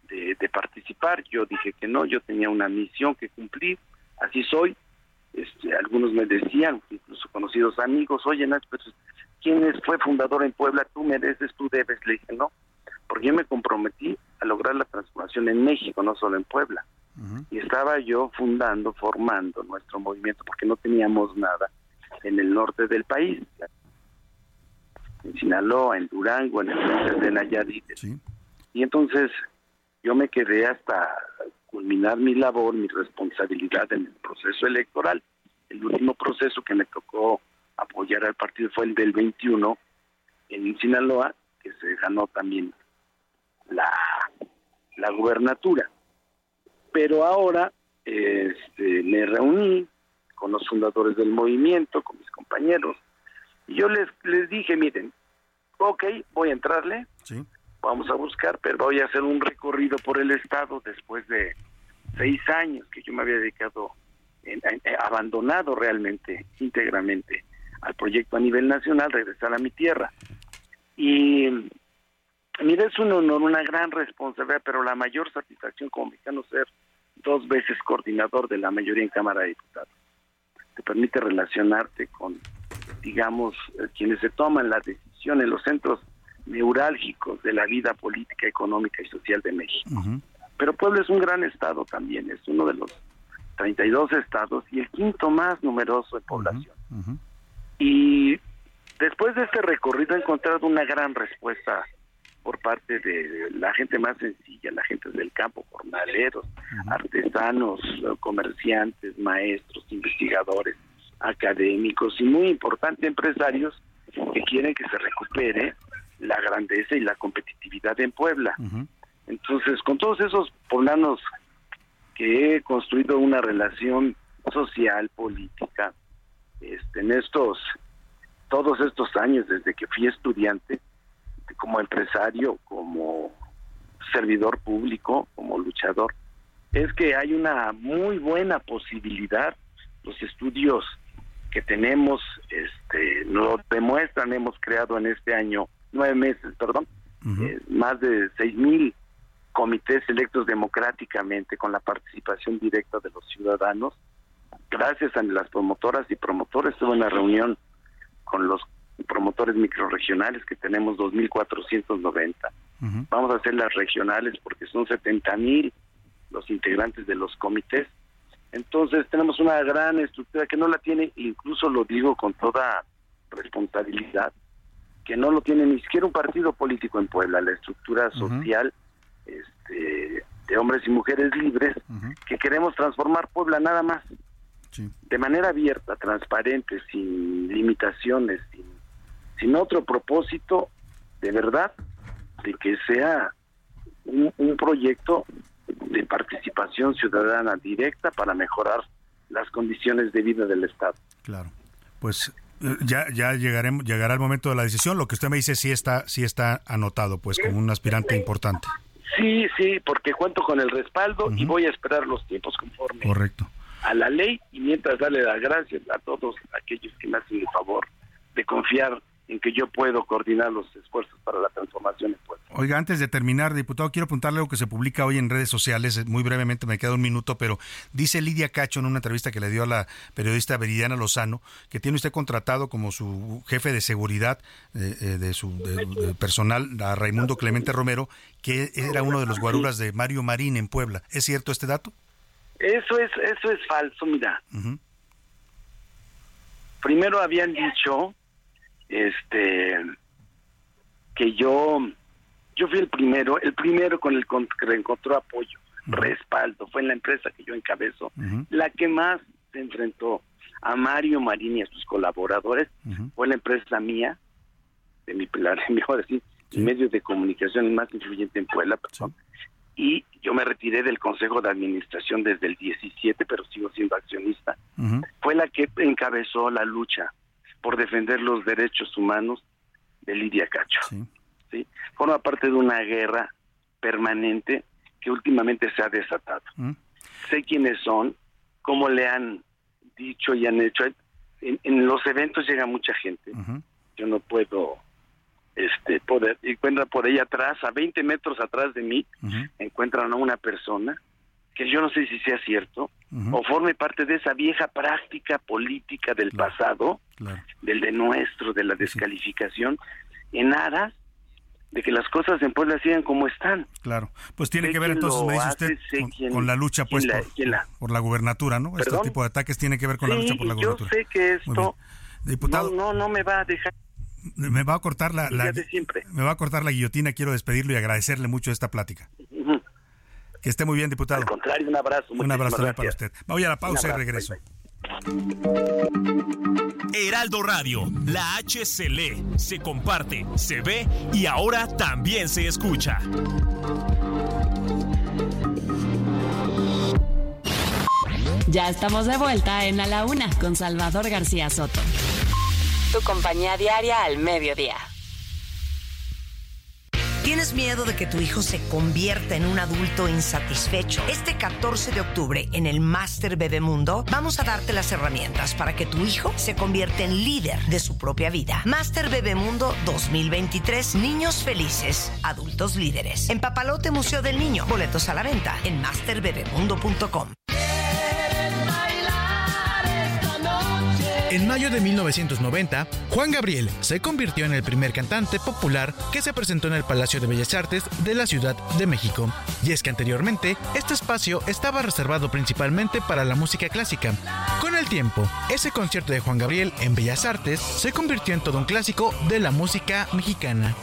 de, de participar, yo dije que no, yo tenía una misión que cumplir, así soy, este, algunos me decían, incluso conocidos amigos, oye, Nacho, pues, ¿quién fue fundador en Puebla? Tú mereces, tú debes. Le dije, no, porque yo me comprometí a lograr la transformación en México, no solo en Puebla. Y estaba yo fundando, formando nuestro movimiento, porque no teníamos nada en el norte del país. En Sinaloa, en Durango, en el norte de Nayarit. Y entonces yo me quedé hasta culminar mi labor, mi responsabilidad en el proceso electoral. El último proceso que me tocó apoyar al partido fue el del 21 en Sinaloa, que se ganó también la, la gubernatura. Pero ahora este, me reuní con los fundadores del movimiento, con mis compañeros, y yo les, les dije, miren, ok, voy a entrarle, sí vamos a buscar, pero voy a hacer un recorrido por el estado después de seis años que yo me había dedicado, en, abandonado realmente, íntegramente al proyecto a nivel nacional, regresar a mi tierra. Y mira, es un honor, una gran responsabilidad, pero la mayor satisfacción como mexicano ser dos veces coordinador de la mayoría en Cámara de Diputados. Te permite relacionarte con, digamos, eh, quienes se toman la decisión en los centros neurálgicos de la vida política, económica y social de México. Pero Puebla es un gran estado también, es uno de los 32 estados y el quinto más numeroso de población. Y después de este recorrido he encontrado una gran respuesta por parte de la gente más sencilla, la gente del campo, jornaleros, artesanos, comerciantes, maestros, investigadores, académicos y muy importante empresarios que quieren que se recupere la grandeza y la competitividad en Puebla. Entonces, con todos esos poblanos que he construido una relación social, política, este, en estos, todos estos años, desde que fui estudiante, como empresario, como servidor público, como luchador, es que hay una muy buena posibilidad, los estudios que tenemos este, nos demuestran, hemos creado en este año nueve meses, perdón, eh, más de seis mil comités electos democráticamente con la participación directa de los ciudadanos. Gracias a las promotoras y promotores, tuve una reunión con los promotores microregionales que tenemos 2.490. Vamos a hacer las regionales porque son 70.000 los integrantes de los comités. Entonces tenemos una gran estructura que no la tiene, incluso lo digo con toda responsabilidad, que no lo tiene ni siquiera un partido político en Puebla, la estructura social este, de hombres y mujeres libres, que queremos transformar Puebla nada más, de manera abierta, transparente, sin limitaciones, sin, sin otro propósito, de verdad, de que sea un, un proyecto de participación ciudadana directa para mejorar las condiciones de vida del Estado. Claro. Pues ya, ya llegaremos, llegará el momento de la decisión. Lo que usted me dice sí está, sí está anotado, pues, como un aspirante importante. Sí, sí, porque cuento con el respaldo y voy a esperar los tiempos conforme Correcto. a la ley y mientras darle las gracias a todos aquellos que me hacen el favor de confiar en que yo puedo coordinar los esfuerzos para la transformación en Puebla. Oiga, antes de terminar, diputado, quiero apuntarle algo que se publica hoy en redes sociales, muy brevemente, me queda un minuto, pero dice Lidia Cacho en una entrevista que le dio a la periodista Veridiana Lozano, que tiene usted contratado como su jefe de seguridad eh, eh, de su personal a Raimundo Clemente Romero, que era uno de los guaruras de Mario Marín en Puebla. ¿Es cierto este dato? Eso es, eso es falso, mira. Primero habían dicho este que yo yo fui el primero, el primero con el que encontró apoyo, respaldo, fue en la empresa que yo encabezo, la que más se enfrentó a Mario Marín y a sus colaboradores, fue la empresa mía, de mi, mejor decir, el medio de comunicación más influyente en Puebla, y yo me retiré del Consejo de Administración desde el 17, pero sigo siendo accionista, fue la que encabezó la lucha por defender los derechos humanos de Lidia Cacho. Sí. Forma parte de una guerra permanente que últimamente se ha desatado. Sé quiénes son, cómo le han dicho y han hecho. En, los eventos llega mucha gente. Yo no puedo este poder encuentra por ahí atrás a 20 metros atrás de mí encuentran a una persona que yo no sé si sea cierto o forme parte de esa vieja práctica política del pasado del de nuestro de la descalificación en aras de que las cosas en Puebla sigan como están. Claro, pues tiene que ver entonces, me dice usted, con, la lucha pues por, la, gubernatura, ¿no? Este tipo de ataques tiene que ver con la lucha por la gubernatura. Yo sé que esto Diputado, no, no me va a dejar me va a cortar la, me va a cortar la guillotina, quiero despedirlo y agradecerle mucho esta plática. Que esté muy bien, diputado. Al contrario, un abrazo. Un abrazo también para usted. Voy a la pausa y regreso. Heraldo Radio, la H se lee, se comparte, se ve y ahora también se escucha. Ya estamos de vuelta en A la Una con Salvador García Soto tu compañía diaria al mediodía. ¿Tienes miedo de que tu hijo se convierta en un adulto insatisfecho? Este 14 de octubre en el Master Bebemundo vamos a darte las herramientas para que tu hijo se convierta en líder de su propia vida. Master Bebemundo 2023, niños felices, adultos líderes. En Papalote Museo del Niño, boletos a la venta en masterbebemundo.com. En mayo de 1990, Juan Gabriel se convirtió en el primer cantante popular que se presentó en el Palacio de Bellas Artes de la Ciudad de México. Y es que anteriormente, este espacio estaba reservado principalmente para la música clásica. Con el tiempo, ese concierto de Juan Gabriel en Bellas Artes se convirtió en todo un clásico de la música mexicana.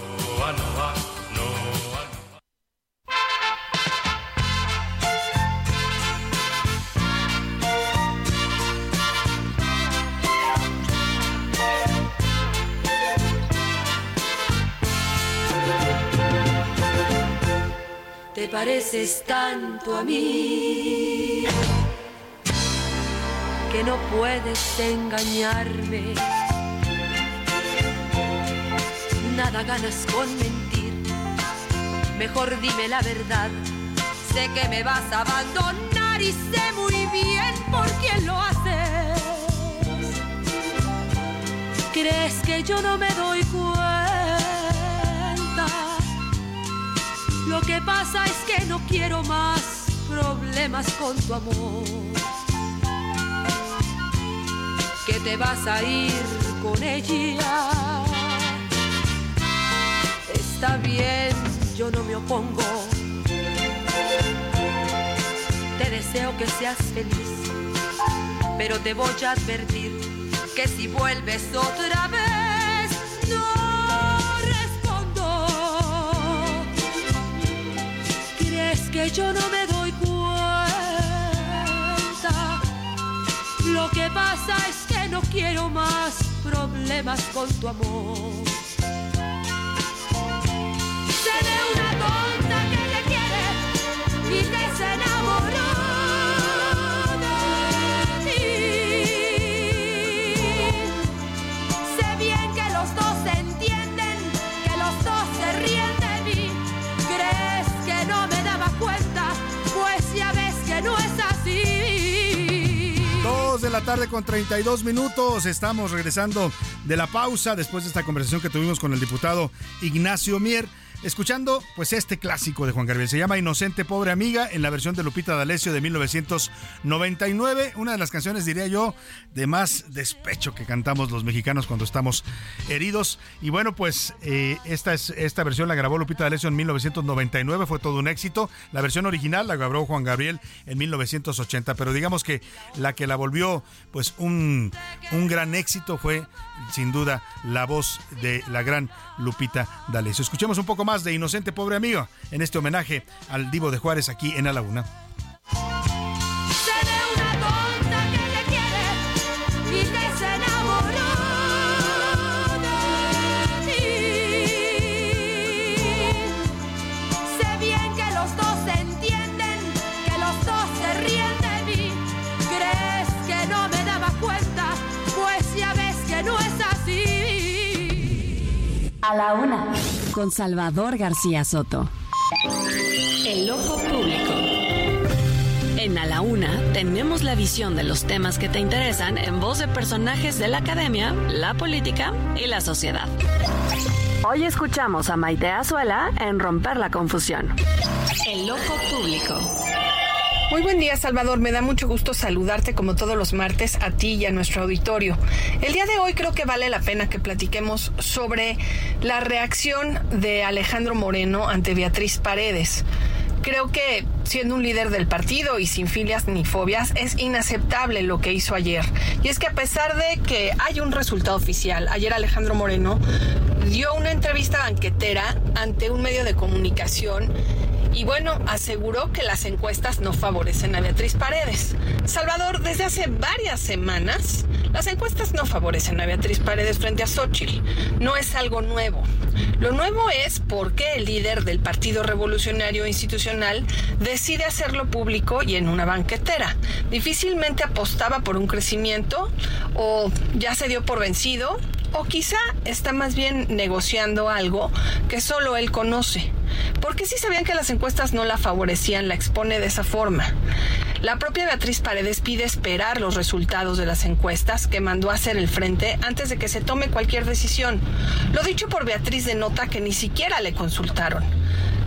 Pareces tanto a mí que no puedes engañarme. Nada ganas con mentir, mejor dime la verdad. Sé que me vas a abandonar y sé muy bien por quién lo haces. ¿Crees que yo no me doy cuenta? Lo que pasa es que no quiero más problemas con tu amor. Que te vas a ir con ella. Está bien, yo no me opongo. Te deseo que seas feliz, pero te voy a advertir que si vuelves otra vez, no que yo no me doy cuenta. Lo que pasa es que no quiero más problemas con tu amor. Seré una tonta que le quiere y que la tarde con 32 minutos. Estamos regresando de la pausa después de esta conversación que tuvimos con el diputado Ignacio Mier escuchando pues este clásico de Juan Gabriel. Se llama Inocente Pobre Amiga en la versión de Lupita D'Alessio de 1999. Una de las canciones, diría yo, de más despecho que cantamos los mexicanos cuando estamos heridos. Y bueno, pues eh, esta, es, esta versión la grabó Lupita D'Alessio en 1999, fue todo un éxito. La versión original la grabó Juan Gabriel en 1980, pero digamos que la que la volvió pues un, un gran éxito fue sin duda la voz de la gran Lupita D'Alessio. Escuchemos un poco más de Inocente Pobre Amigo en este homenaje al Divo de Juárez aquí en la Una. Salvador García Soto. El ojo público. En A la Una tenemos la visión de los temas que te interesan en voz de personajes de la academia, la política y la sociedad. Hoy escuchamos a Maite Azuela en Romper la Confusión. El ojo público. Muy buen día, Salvador. Me da mucho gusto saludarte como todos los martes a ti y a nuestro auditorio. El día de hoy creo que vale la pena que platiquemos sobre la reacción de Alejandro Moreno ante Beatriz Paredes. Creo que siendo un líder del partido y sin filias ni fobias es inaceptable lo que hizo ayer. Y es que a pesar de que hay un resultado oficial, ayer Alejandro Moreno dio una entrevista banquetera ante un medio de comunicación y bueno, aseguró que las encuestas no favorecen a Beatriz Paredes. Salvador, desde hace varias semanas, las encuestas no favorecen a Beatriz Paredes frente a Xochitl. No es algo nuevo. Lo nuevo es por qué el líder del Partido Revolucionario Institucional decide hacerlo público y en una banquetera. Difícilmente apostaba por un crecimiento o ya se dio por vencido o quizá está más bien negociando algo que solo él conoce. Porque si sabían que las encuestas no la favorecían, la expone de esa forma. La propia Beatriz Paredes pide esperar los resultados de las encuestas que mandó a hacer el frente antes de que se tome cualquier decisión. Lo dicho por Beatriz denota que ni siquiera le consultaron.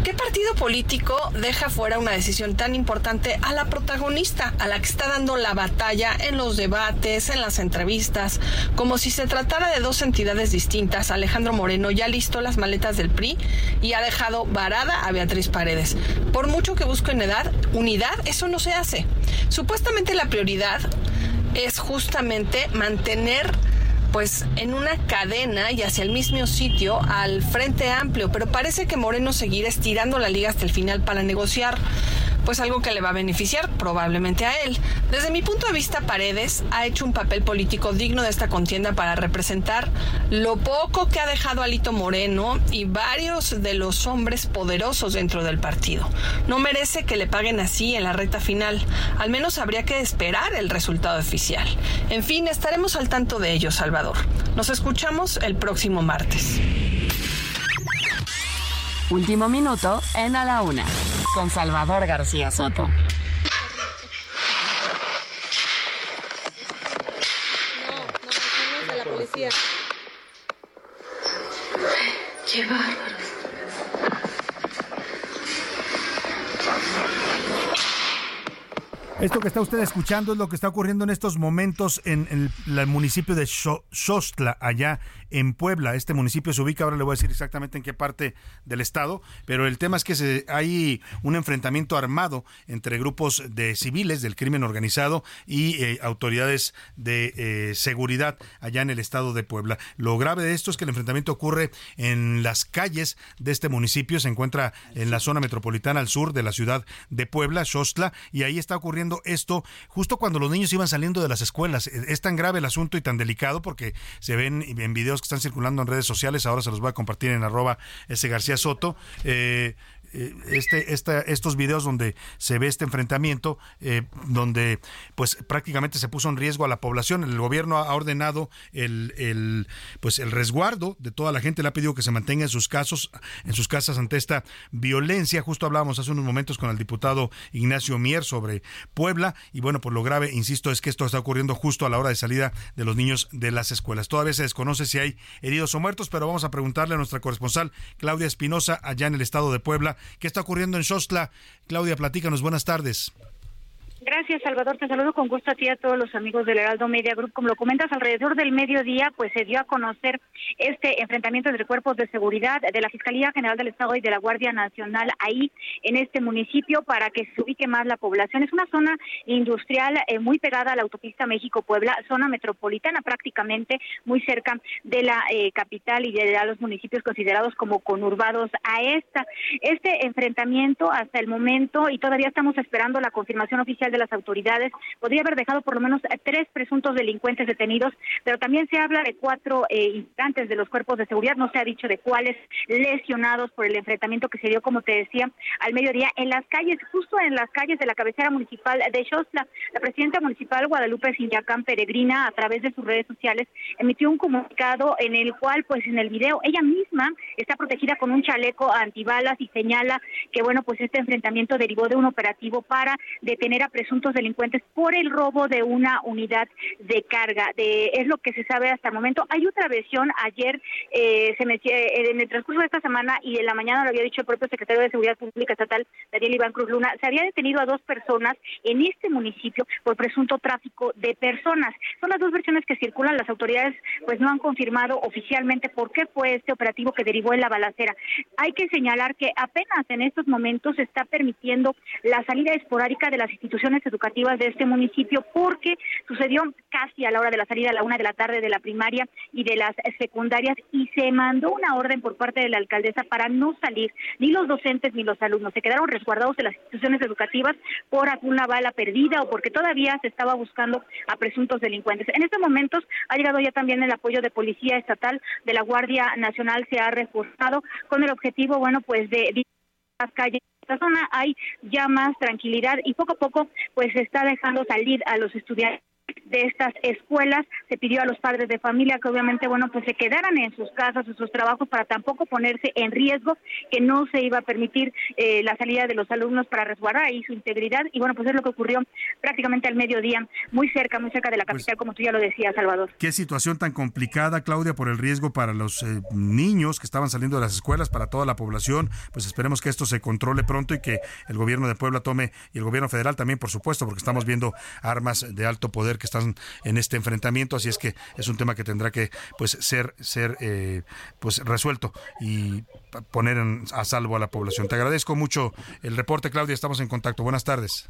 ¿Qué partido político deja fuera una decisión tan importante a la protagonista, a la que está dando la batalla en los debates, en las entrevistas, como si se tratara de dos entidades distintas? Alejandro Moreno ya listó las maletas del PRI y ha dejado varada a Beatriz Paredes. Por mucho que busquen edad, unidad, eso no se hace. Supuestamente la prioridad es justamente mantener pues en una cadena y hacia el mismo sitio al Frente Amplio, pero parece que Moreno seguirá estirando la liga hasta el final para negociar pues algo que le va a beneficiar probablemente a él. Desde mi punto de vista, Paredes ha hecho un papel político digno de esta contienda para representar lo poco que ha dejado Alito Moreno y varios de los hombres poderosos dentro del partido. No merece que le paguen así en la recta final. Al menos habría que esperar el resultado oficial. En fin, estaremos al tanto de ello, Salvador. Nos escuchamos el próximo martes. Último minuto en A la Una, con Salvador García Soto. policía. Qué bárbaro. Esto que está usted escuchando es lo que está ocurriendo en estos momentos en, el, municipio de Xo- Xostla, allá en Puebla. Este municipio se ubica, ahora le voy a decir exactamente en qué parte del estado, pero el tema es que se, hay un enfrentamiento armado entre grupos de civiles del crimen organizado y eh, autoridades de eh, seguridad allá en el estado de Puebla. Lo grave de esto es que el enfrentamiento ocurre en las calles de este municipio, se encuentra en la zona metropolitana al sur de la ciudad de Puebla, Xostla, y ahí está ocurriendo esto justo cuando los niños iban saliendo de las escuelas. Es tan grave el asunto y tan delicado porque se ven en videos que están circulando en redes sociales, ahora se los voy a compartir en arroba ese García Soto. Eh, eh, este, estos videos donde se ve este enfrentamiento, eh, donde pues prácticamente se puso en riesgo a la población. El gobierno ha ordenado el, el, pues el resguardo de toda la gente, le ha pedido que se mantenga en sus casos, en sus casas ante esta violencia. Justo hablábamos hace unos momentos con el diputado Ignacio Mier sobre Puebla, y bueno, pues lo grave, insisto, es que esto está ocurriendo justo a la hora de salida de los niños de las escuelas. Todavía se desconoce si hay heridos o muertos, pero vamos a preguntarle a nuestra corresponsal Claudia Espinosa allá en el estado de Puebla ¿Qué está ocurriendo en Xostla? Claudia, platícanos. Buenas tardes. Gracias, Salvador. Te saludo con gusto a ti y a todos los amigos del Heraldo Media Group. Como lo comentas, alrededor del mediodía, pues se dio a conocer este enfrentamiento entre cuerpos de seguridad de la Fiscalía General del Estado y de la Guardia Nacional ahí en este municipio para que se ubique más la población. Es una zona industrial eh, muy pegada a la autopista México-Puebla, zona metropolitana prácticamente, muy cerca de la eh, capital y de los municipios considerados como conurbados a esta. Este enfrentamiento hasta el momento, y todavía estamos esperando la confirmación oficial de las autoridades podría haber dejado por lo menos tres presuntos delincuentes detenidos, pero también se habla de cuatro eh, instantes de los cuerpos de seguridad, no se ha dicho de cuáles lesionados por el enfrentamiento que se dio, como te decía, al mediodía en las calles, justo en las calles de la cabecera municipal de Xostla. La presidenta municipal Guadalupe Sinyacán Peregrina, a través de sus redes sociales, emitió un comunicado en el cual, pues en el video, ella misma está protegida con un chaleco antibalas y señala que, bueno, pues este enfrentamiento derivó de un operativo para detener a presuntos delincuentes por el robo de una unidad de carga. De, es lo que se sabe hasta el momento. Hay otra versión. Ayer, eh, se me, eh, en el transcurso de esta semana y en la mañana lo había dicho el propio secretario de Seguridad Pública Estatal, Daniel Iván Cruz Luna, se había detenido a dos personas en este municipio por presunto tráfico de personas. Son las dos versiones que circulan. Las autoridades pues no han confirmado oficialmente por qué fue este operativo que derivó en la balacera. Hay que señalar que apenas en estos momentos se está permitiendo la salida esporádica de las instituciones educativas de este municipio porque sucedió casi a la hora de la salida a la una de la tarde de la primaria y de las secundarias y se mandó una orden por parte de la alcaldesa para no salir ni los docentes ni los alumnos. Se quedaron resguardados de las instituciones educativas por alguna bala perdida o porque todavía se estaba buscando a presuntos delincuentes. En estos momentos ha llegado ya también el apoyo de Policía Estatal, de la Guardia Nacional se ha reforzado con el objetivo, bueno, pues de las calles esta zona hay ya más tranquilidad y poco a poco pues se está dejando salir a los estudiantes de estas escuelas. Se pidió a los padres de familia que obviamente, bueno, pues se quedaran en sus casas, en sus trabajos para tampoco ponerse en riesgo, que no se iba a permitir eh, la salida de los alumnos para resguardar ahí su integridad. Y bueno, pues es lo que ocurrió prácticamente al mediodía, muy cerca, muy cerca de la pues capital, como tú ya lo decías, Salvador. Qué situación tan complicada, Claudia, por el riesgo para los eh, niños que estaban saliendo de las escuelas, para toda la población. Pues esperemos que esto se controle pronto y que el gobierno de Puebla tome, y el gobierno federal también, por supuesto, porque estamos viendo armas de alto poder que están en este enfrentamiento, así es que es un tema que tendrá que pues ser ser eh, pues resuelto y poner a salvo a la población. Te agradezco mucho el reporte, Claudia, estamos en contacto. Buenas tardes.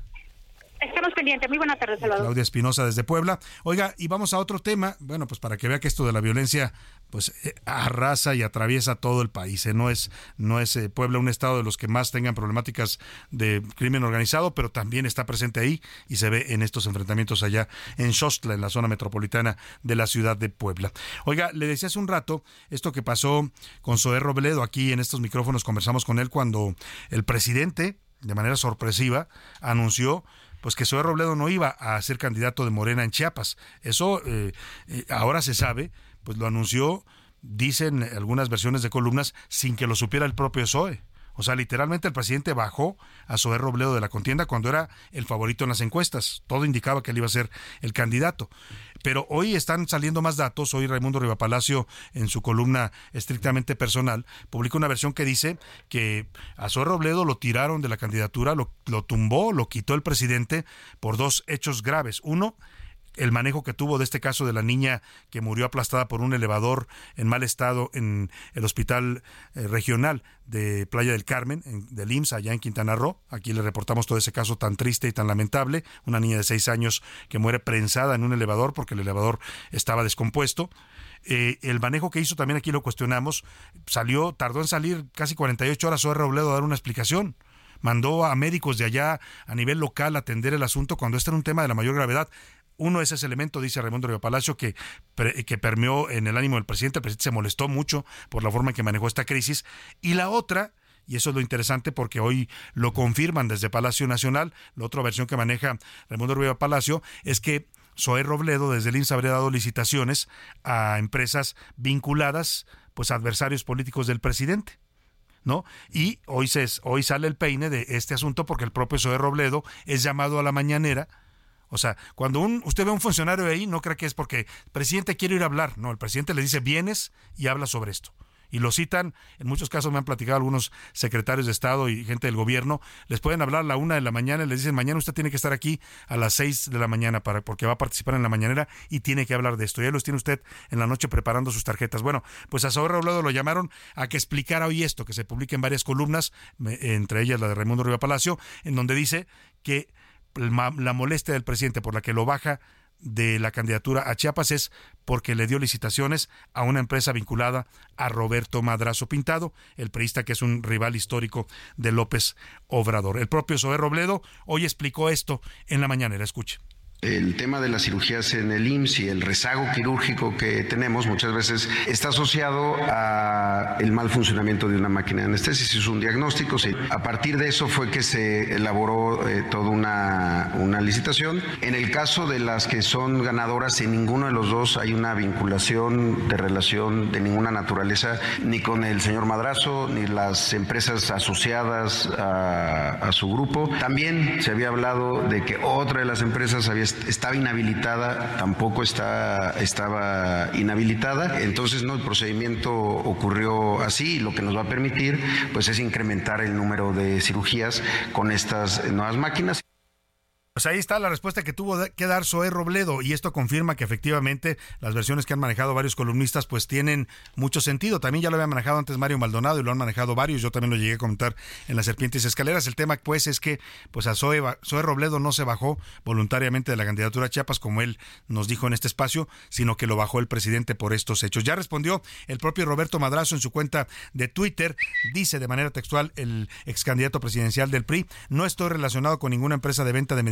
Muy buenas tardes. Claudia Espinosa desde Puebla. Oiga, y vamos a otro tema. Bueno, pues para que vea que esto de la violencia pues eh, arrasa y atraviesa todo el país. ¿eh? No es, no es eh, Puebla un estado de los que más tengan problemáticas de crimen organizado, pero también está presente ahí y se ve en estos enfrentamientos allá en Xostla, en la zona metropolitana de la ciudad de Puebla. Oiga, le decía hace un rato esto que pasó con Zoé Robledo. Aquí en estos micrófonos conversamos con él cuando el presidente, de manera sorpresiva, anunció pues que Zoé Robledo no iba a ser candidato de Morena en Chiapas. Eso eh, eh, ahora se sabe, pues lo anunció, dicen algunas versiones de columnas, sin que lo supiera el propio Zoe. O sea, literalmente el presidente bajó a Zoé Robledo de la contienda cuando era el favorito en las encuestas. Todo indicaba que él iba a ser el candidato. Pero hoy están saliendo más datos. Hoy Raimundo Rivapalacio, en su columna estrictamente personal, publicó una versión que dice que a Zoé Robledo lo tiraron de la candidatura, lo, lo tumbó, lo quitó el presidente por dos hechos graves. Uno, el manejo que tuvo de este caso de la niña que murió aplastada por un elevador en mal estado en el hospital eh, regional de Playa del Carmen, en, del IMSS, allá en Quintana Roo. Aquí le reportamos todo ese caso tan triste y tan lamentable. Una niña de seis años que muere prensada en un elevador porque el elevador estaba descompuesto. Eh, el manejo que hizo también aquí lo cuestionamos. Salió, tardó en salir casi 48 horas o Robledo a dar una explicación mandó a médicos de allá a nivel local a atender el asunto cuando este era un tema de la mayor gravedad. Uno es ese elemento, dice Raimundo Río Palacio, que, que permeó en el ánimo del presidente. El presidente se molestó mucho por la forma en que manejó esta crisis. Y la otra, y eso es lo interesante porque hoy lo confirman desde Palacio Nacional. La otra versión que maneja Raimundo Rivera Palacio es que Zoé Robledo desde el INSS habría dado licitaciones a empresas vinculadas, pues adversarios políticos del presidente. ¿No? Y hoy, se, hoy sale el peine de este asunto porque el propio Zoé Robledo es llamado a la mañanera. O sea, cuando un, usted ve a un funcionario ahí, no cree que es porque el presidente quiere ir a hablar. No, el presidente le dice, vienes y habla sobre esto y lo citan. En muchos casos me han platicado algunos secretarios de Estado y gente del gobierno. Les pueden hablar a la una de la mañana y les dicen, mañana usted tiene que estar aquí a las seis de la mañana para, porque va a participar en la mañanera y tiene que hablar de esto. Ya los tiene usted en la noche preparando sus tarjetas. Bueno, pues a Saúl Robledo lo llamaron a que explicara hoy esto, que se publique en varias columnas, entre ellas la de Raimundo Riva Palacio, en donde dice que la molestia del presidente por la que lo baja de la candidatura a Chiapas es porque le dio licitaciones a una empresa vinculada a Roberto Madrazo Pintado, el priista que es un rival histórico de López Obrador. El propio Zoé Robledo hoy explicó esto en la mañanera. Escuche. El tema de las cirugías en el IMSS y el rezago quirúrgico que tenemos muchas veces está asociado a el mal funcionamiento de una máquina de anestesia. Es un diagnóstico. A partir de eso fue que se elaboró eh, toda una, una licitación. En el caso de las que son ganadoras, en ninguno de los dos hay una vinculación de relación de ninguna naturaleza, ni con el señor Madrazo, ni las empresas asociadas a, a su grupo. También se había hablado de que otra de las empresas había estaba inhabilitada, tampoco está, estaba inhabilitada, entonces no, el procedimiento ocurrió así y lo que nos va a permitir pues es incrementar el número de cirugías con estas nuevas máquinas. Pues ahí está la respuesta que tuvo que dar Zoé Robledo y esto confirma que efectivamente las versiones que han manejado varios columnistas pues tienen mucho sentido. También ya lo había manejado antes Mario Maldonado y lo han manejado varios. Yo también lo llegué a comentar en las Serpientes Escaleras. El tema pues es que pues a Zoé, Robledo no se bajó voluntariamente de la candidatura a Chiapas como él nos dijo en este espacio, sino que lo bajó el presidente por estos hechos. Ya respondió el propio Roberto Madrazo en su cuenta de Twitter. Dice de manera textual el ex candidato presidencial del PRI, no estoy relacionado con ninguna empresa de venta de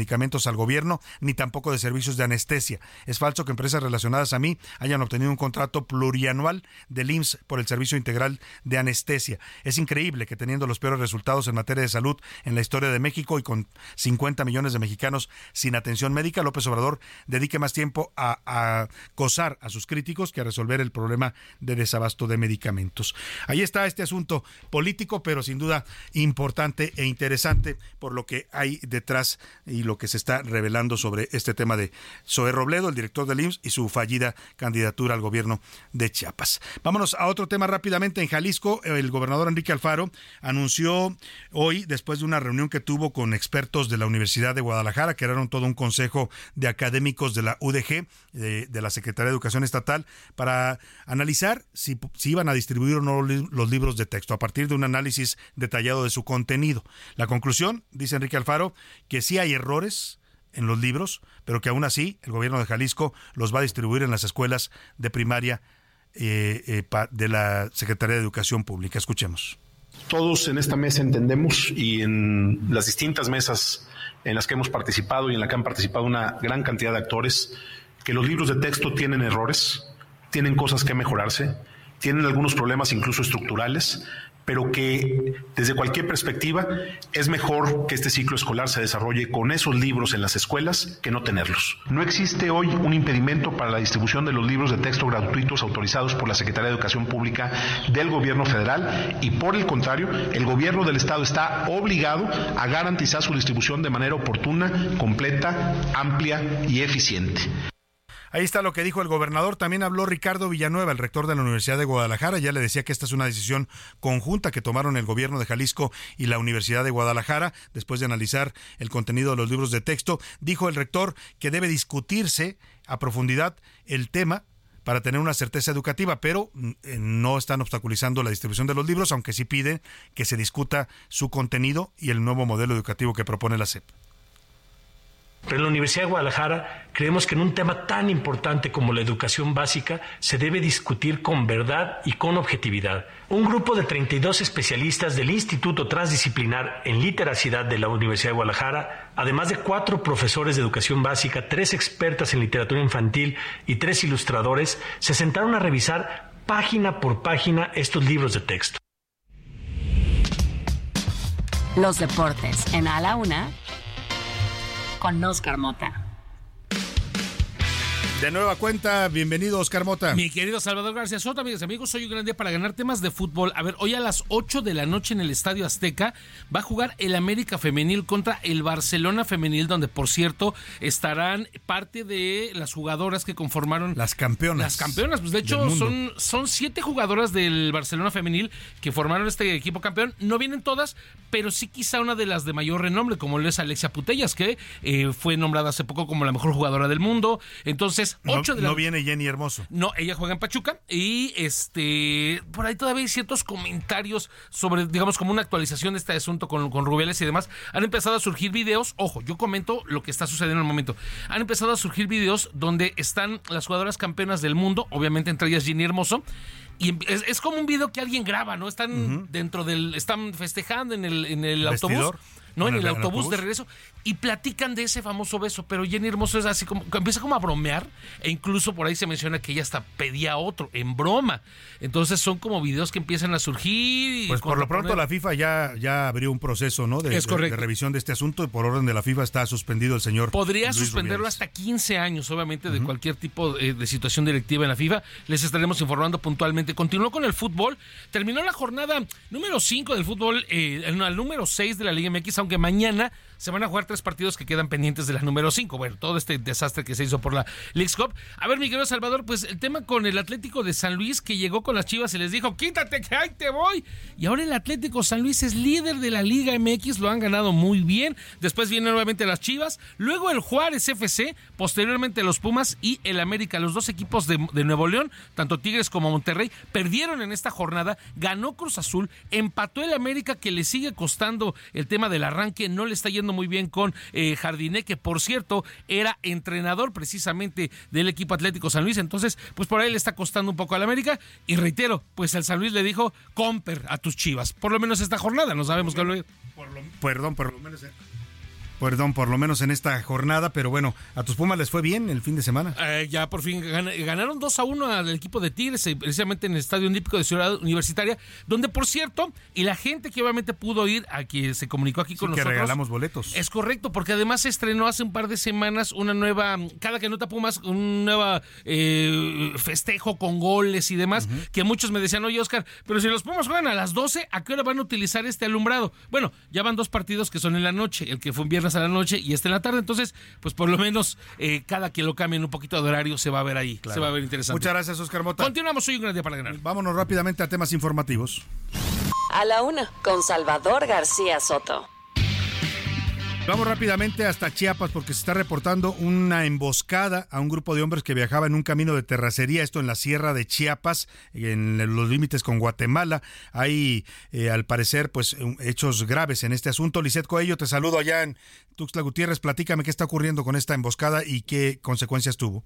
al gobierno, ni tampoco de servicios de anestesia. Es falso que empresas relacionadas a mí hayan obtenido un contrato plurianual del IMSS por el servicio integral de anestesia. Es increíble que teniendo los peores resultados en materia de salud en la historia de México y con 50 millones de mexicanos sin atención médica, López Obrador dedique más tiempo a, a acosar a sus críticos que a resolver el problema de desabasto de medicamentos. Ahí está este asunto político, pero sin duda importante e interesante por lo que hay detrás y lo que se está revelando sobre este tema de Zoé Robledo, el director del IMSS, y su fallida candidatura al gobierno de Chiapas. Vámonos a otro tema rápidamente. En Jalisco, el gobernador Enrique Alfaro anunció hoy, después de una reunión que tuvo con expertos de la Universidad de Guadalajara, que eran todo un consejo de académicos de la UDG, de, la Secretaría de Educación Estatal, para analizar si, si iban a distribuir o no los libros de texto, a partir de un análisis detallado de su contenido. La conclusión, dice Enrique Alfaro, que sí hay errores en los libros, pero que aún así el gobierno de Jalisco los va a distribuir en las escuelas de primaria eh, eh, de la Secretaría de Educación Pública. Escuchemos. Todos en esta mesa entendemos y en las distintas mesas en las que hemos participado y en las que han participado una gran cantidad de actores, que los libros de texto tienen errores, tienen cosas que mejorarse, tienen algunos problemas incluso estructurales, pero que desde cualquier perspectiva es mejor que este ciclo escolar se desarrolle con esos libros en las escuelas que no tenerlos. No existe hoy un impedimento para la distribución de los libros de texto gratuitos autorizados por la Secretaría de Educación Pública del Gobierno Federal y por el contrario, el Gobierno del Estado está obligado a garantizar su distribución de manera oportuna, completa, amplia y eficiente. Ahí está lo que dijo el gobernador. También habló Ricardo Villanueva, el rector de la Universidad de Guadalajara. Ya le decía que esta es una decisión conjunta que tomaron el gobierno de Jalisco y la Universidad de Guadalajara después de analizar el contenido de los libros de texto. Dijo el rector que debe discutirse a profundidad el tema para tener una certeza educativa, pero mm, eh, no están obstaculizando la distribución de los libros, aunque sí pide que se discuta su contenido y el nuevo modelo educativo que propone la SEP. En la Universidad de Guadalajara creemos que en un tema tan importante como la educación básica se debe discutir con verdad y con objetividad. Un grupo de 32 especialistas del Instituto Transdisciplinar en Literacidad de la Universidad de Guadalajara, además de cuatro profesores de educación básica, tres expertas en literatura infantil y tres ilustradores, se sentaron a revisar página por página estos libros de texto. Los deportes en A la Una con Oscar Mota. De nueva cuenta, bienvenido Oscar Mota. Mi querido Salvador García Soto, amigas y amigos, soy un gran día para ganar temas de fútbol. A ver, hoy a las 8 de la noche en el Estadio Azteca va a jugar el América Femenil contra el Barcelona Femenil, donde por cierto estarán parte de las jugadoras que conformaron... Las campeonas. Las campeonas, pues de hecho son, son siete jugadoras del Barcelona Femenil que formaron este equipo campeón. No vienen todas, pero sí quizá una de las de mayor renombre, como lo es Alexia Putellas, que eh, fue nombrada hace poco como la mejor jugadora del mundo. Entonces, no, 8 de la no viene Jenny Hermoso. no, ella juega en Pachuca y este por ahí todavía hay ciertos comentarios sobre, digamos, como una actualización de este asunto con, con Rubiales y demás. Han empezado a surgir videos, ojo, yo comento lo que está sucediendo en el momento. Han empezado a surgir videos donde están las jugadoras campeonas del mundo, obviamente entre ellas Jenny Hermoso. Y em- es, es como un video que alguien graba, ¿no? Están dentro del. Están festejando en el, en el autobús. No, en En el, el- el autobús de regreso. Y platican de ese famoso beso. Pero Jenny Hermoso es así como. Empieza como a bromear. E incluso por ahí se menciona que ella hasta pedía otro, en broma. Entonces son como videos que empiezan a surgir. y Pues por lo pronto la FIFA ya, ya abrió un proceso ¿no? de, Es de- correcto. de revisión de este asunto y por orden de la FIFA está suspendido el señor. Podría Luis suspenderlo Rubiales. hasta 15 años, obviamente, de cualquier tipo eh, de situación directiva en la FIFA. Les estaremos informando puntualmente. Continuó con el fútbol. Terminó la jornada número 5 del fútbol, eh, en la número 6 de la Liga MX, aunque mañana se van a jugar tres partidos que quedan pendientes de la número 5. Bueno, todo este desastre que se hizo por la Leagues Cup. A ver, mi querido Salvador, pues el tema con el Atlético de San Luis que llegó con las Chivas y les dijo, quítate que ahí te voy. Y ahora el Atlético San Luis es líder de la Liga MX, lo han ganado muy bien. Después vienen nuevamente las Chivas, luego el Juárez FC, posteriormente los Pumas y el América. Los dos equipos de, de Nuevo León, tanto Tigres como Monterrey, perdieron en esta jornada. Ganó Cruz Azul, empató el América que le sigue costando el tema del arranque, no le está yendo muy bien con eh, Jardiné, que por cierto era entrenador precisamente del equipo Atlético San Luis. Entonces, pues por ahí le está costando un poco al América. Y reitero, pues el San Luis le dijo, comper a tus chivas. Por lo menos esta jornada, no sabemos qué lo Perdón, por lo menos. eh, Perdón, por lo menos en esta jornada, pero bueno, a tus Pumas les fue bien el fin de semana. Eh, ya por fin gan- ganaron 2 a 1 al equipo de Tigres, eh, precisamente en el Estadio Olímpico de Ciudad Universitaria, donde por cierto, y la gente que obviamente pudo ir, a quien se comunicó aquí con que nosotros. regalamos boletos. Es correcto, porque además se estrenó hace un par de semanas una nueva, cada que nota Pumas, un nuevo festejo con goles y demás, que muchos me decían, oye Oscar, pero si los Pumas juegan a las 12, ¿a qué hora van a utilizar este alumbrado? Bueno, ya van dos partidos que son en la noche, el que fue un viernes a la noche y este en la tarde, entonces, pues por lo menos eh, cada que lo cambien un poquito de horario se va a ver ahí, se va a ver interesante. Muchas gracias, Oscar Mota. Continuamos, soy un gran día para ganar. Vámonos rápidamente a temas informativos. A la Una con Salvador García Soto. Vamos rápidamente hasta Chiapas porque se está reportando una emboscada a un grupo de hombres que viajaba en un camino de terracería, esto en la sierra de Chiapas, en los límites con Guatemala. Hay, eh, al parecer, pues hechos graves en este asunto. Lisette Coello, te saludo allá en Tuxtla Gutiérrez. Platícame qué está ocurriendo con esta emboscada y qué consecuencias tuvo.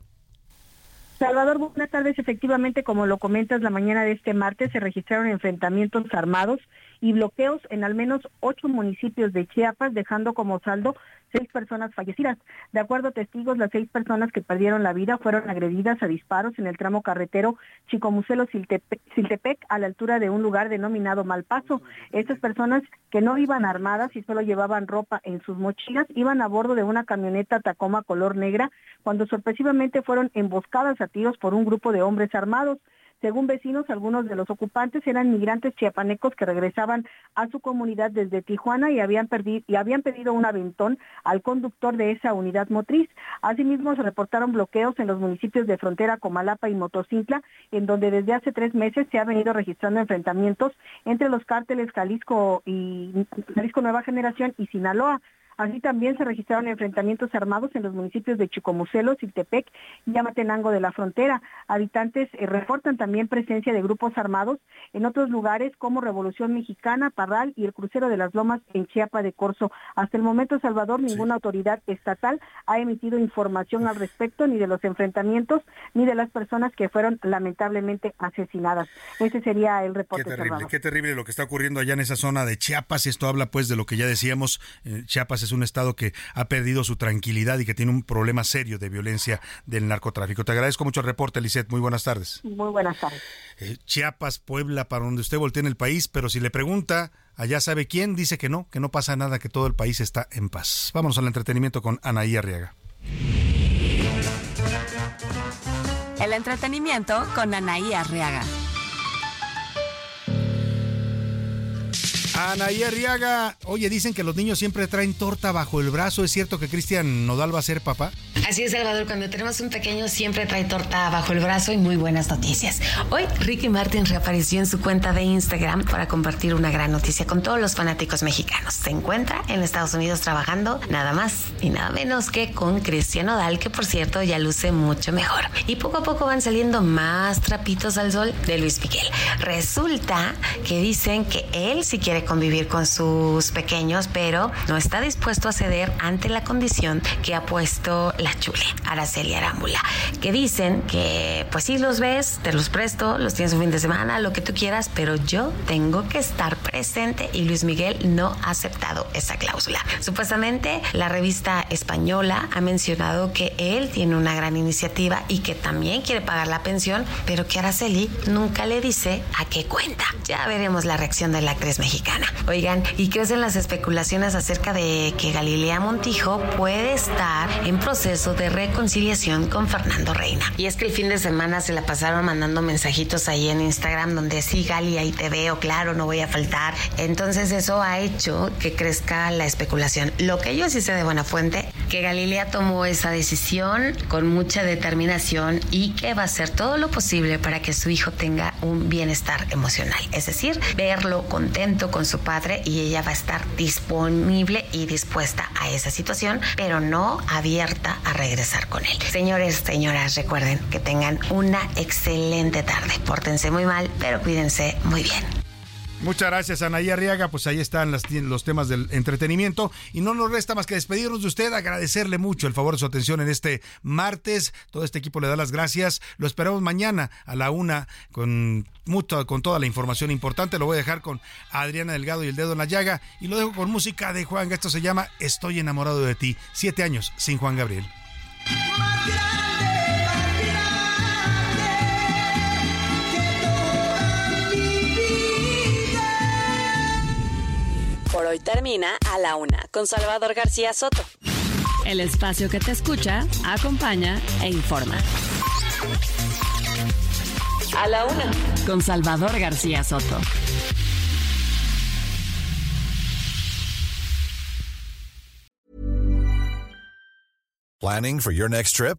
Salvador, buenas tardes. Efectivamente, como lo comentas, la mañana de este martes se registraron enfrentamientos armados y bloqueos en al menos ocho municipios de Chiapas, dejando como saldo seis personas fallecidas. De acuerdo a testigos, las seis personas que perdieron la vida fueron agredidas a disparos en el tramo carretero Chicomucelo-Siltepec, a la altura de un lugar denominado Malpaso. Estas personas que no iban armadas y solo llevaban ropa en sus mochilas, iban a bordo de una camioneta Tacoma color negra, cuando sorpresivamente fueron emboscadas a tiros por un grupo de hombres armados. Según vecinos, algunos de los ocupantes eran migrantes chiapanecos que regresaban a su comunidad desde Tijuana y habían, pedido un aventón al conductor de esa unidad motriz. Asimismo, se reportaron bloqueos en los municipios de frontera Comalapa y Motocintla, en donde desde hace tres meses se ha venido registrando enfrentamientos entre los cárteles Jalisco y Jalisco Nueva Generación y Sinaloa. Así también se registraron enfrentamientos armados en los municipios de Chicomucelo, Siltepec y Amatenango de la frontera. Habitantes eh, reportan también presencia de grupos armados en otros lugares como Revolución Mexicana, Parral y el crucero de las Lomas en Chiapa de Corzo. Hasta el momento, Salvador, ninguna autoridad estatal ha emitido información al respecto ni de los enfrentamientos ni de las personas que fueron lamentablemente asesinadas. Ese sería el Qué reporte, terrible, Salvador. qué terrible lo que está ocurriendo allá en esa zona de Chiapas. Esto habla pues de lo que ya decíamos. eh, Chiapas es un estado que ha perdido su tranquilidad y que tiene un problema serio de violencia del narcotráfico. Te agradezco mucho el reporte, Lisette. Muy buenas tardes. Muy buenas tardes. Eh, Chiapas, Puebla, para donde usted voltee en el país, pero si le pregunta allá sabe quién, dice que no, que no pasa nada, que todo el país está en paz. Vámonos al entretenimiento con Anaí Arriaga. El entretenimiento con Anaí Arriaga. Anaí Arriaga, oye, dicen que los niños siempre traen torta bajo el brazo. ¿Es cierto que Cristian Nodal va a ser papá? Así es, Salvador. Cuando tenemos un pequeño, siempre trae torta bajo el brazo y muy buenas noticias. Hoy, Ricky Martin reapareció en su cuenta de Instagram para compartir una gran noticia con todos los fanáticos mexicanos. Se encuentra en Estados Unidos trabajando nada más y nada menos que con Cristian Nodal, que por cierto ya luce mucho mejor. Y poco a poco van saliendo más trapitos al sol de Luis Miguel. Resulta que dicen que él sí quiere convivir con sus pequeños, pero no está dispuesto a ceder ante la condición que ha puesto la chule, Araceli Arámbula, que dicen que pues si los ves, te los presto, los tienes un fin de semana, lo que tú quieras, pero yo tengo que estar presente y Luis Miguel no ha aceptado esa cláusula. Supuestamente la revista española ha mencionado que él tiene una gran iniciativa y que también quiere pagar la pensión, pero que Araceli nunca le dice a qué cuenta. Ya veremos la reacción de la actriz mexicana. Oigan, ¿y hacen las especulaciones acerca de que Galilea Montijo puede estar en proceso de reconciliación con Fernando Reina? Y es que el fin de semana se la pasaron mandando mensajitos ahí en Instagram donde sí, Gali, ahí te veo, claro, no voy a faltar. Entonces eso ha hecho que crezca la especulación. Lo que yo sí sé de buena fuente, que Galilea tomó esa decisión con mucha determinación y que va a hacer todo lo posible para que su hijo tenga un bienestar emocional. Es decir, verlo contento con su padre y ella va a estar disponible y dispuesta a esa situación, pero no abierta a regresar con él. Señores, señoras, recuerden que tengan una excelente tarde. Pórtense muy mal, pero cuídense muy bien. Muchas gracias, Anaí Arriaga. Pues ahí están los temas del entretenimiento. Y no nos resta más que despedirnos de usted, agradecerle mucho el favor de su atención en este martes. Todo este equipo le da las gracias. Lo esperamos mañana a la una con, mucho, con toda la información importante. Lo voy a dejar con Adriana Delgado y el dedo en la llaga. Y lo dejo con música de Juan. Esto se llama Estoy enamorado de ti. Siete años sin Juan Gabriel. Hoy termina a la una con Salvador García Soto. El espacio que te escucha, acompaña e informa. A la una con Salvador García Soto. Planning for your next trip?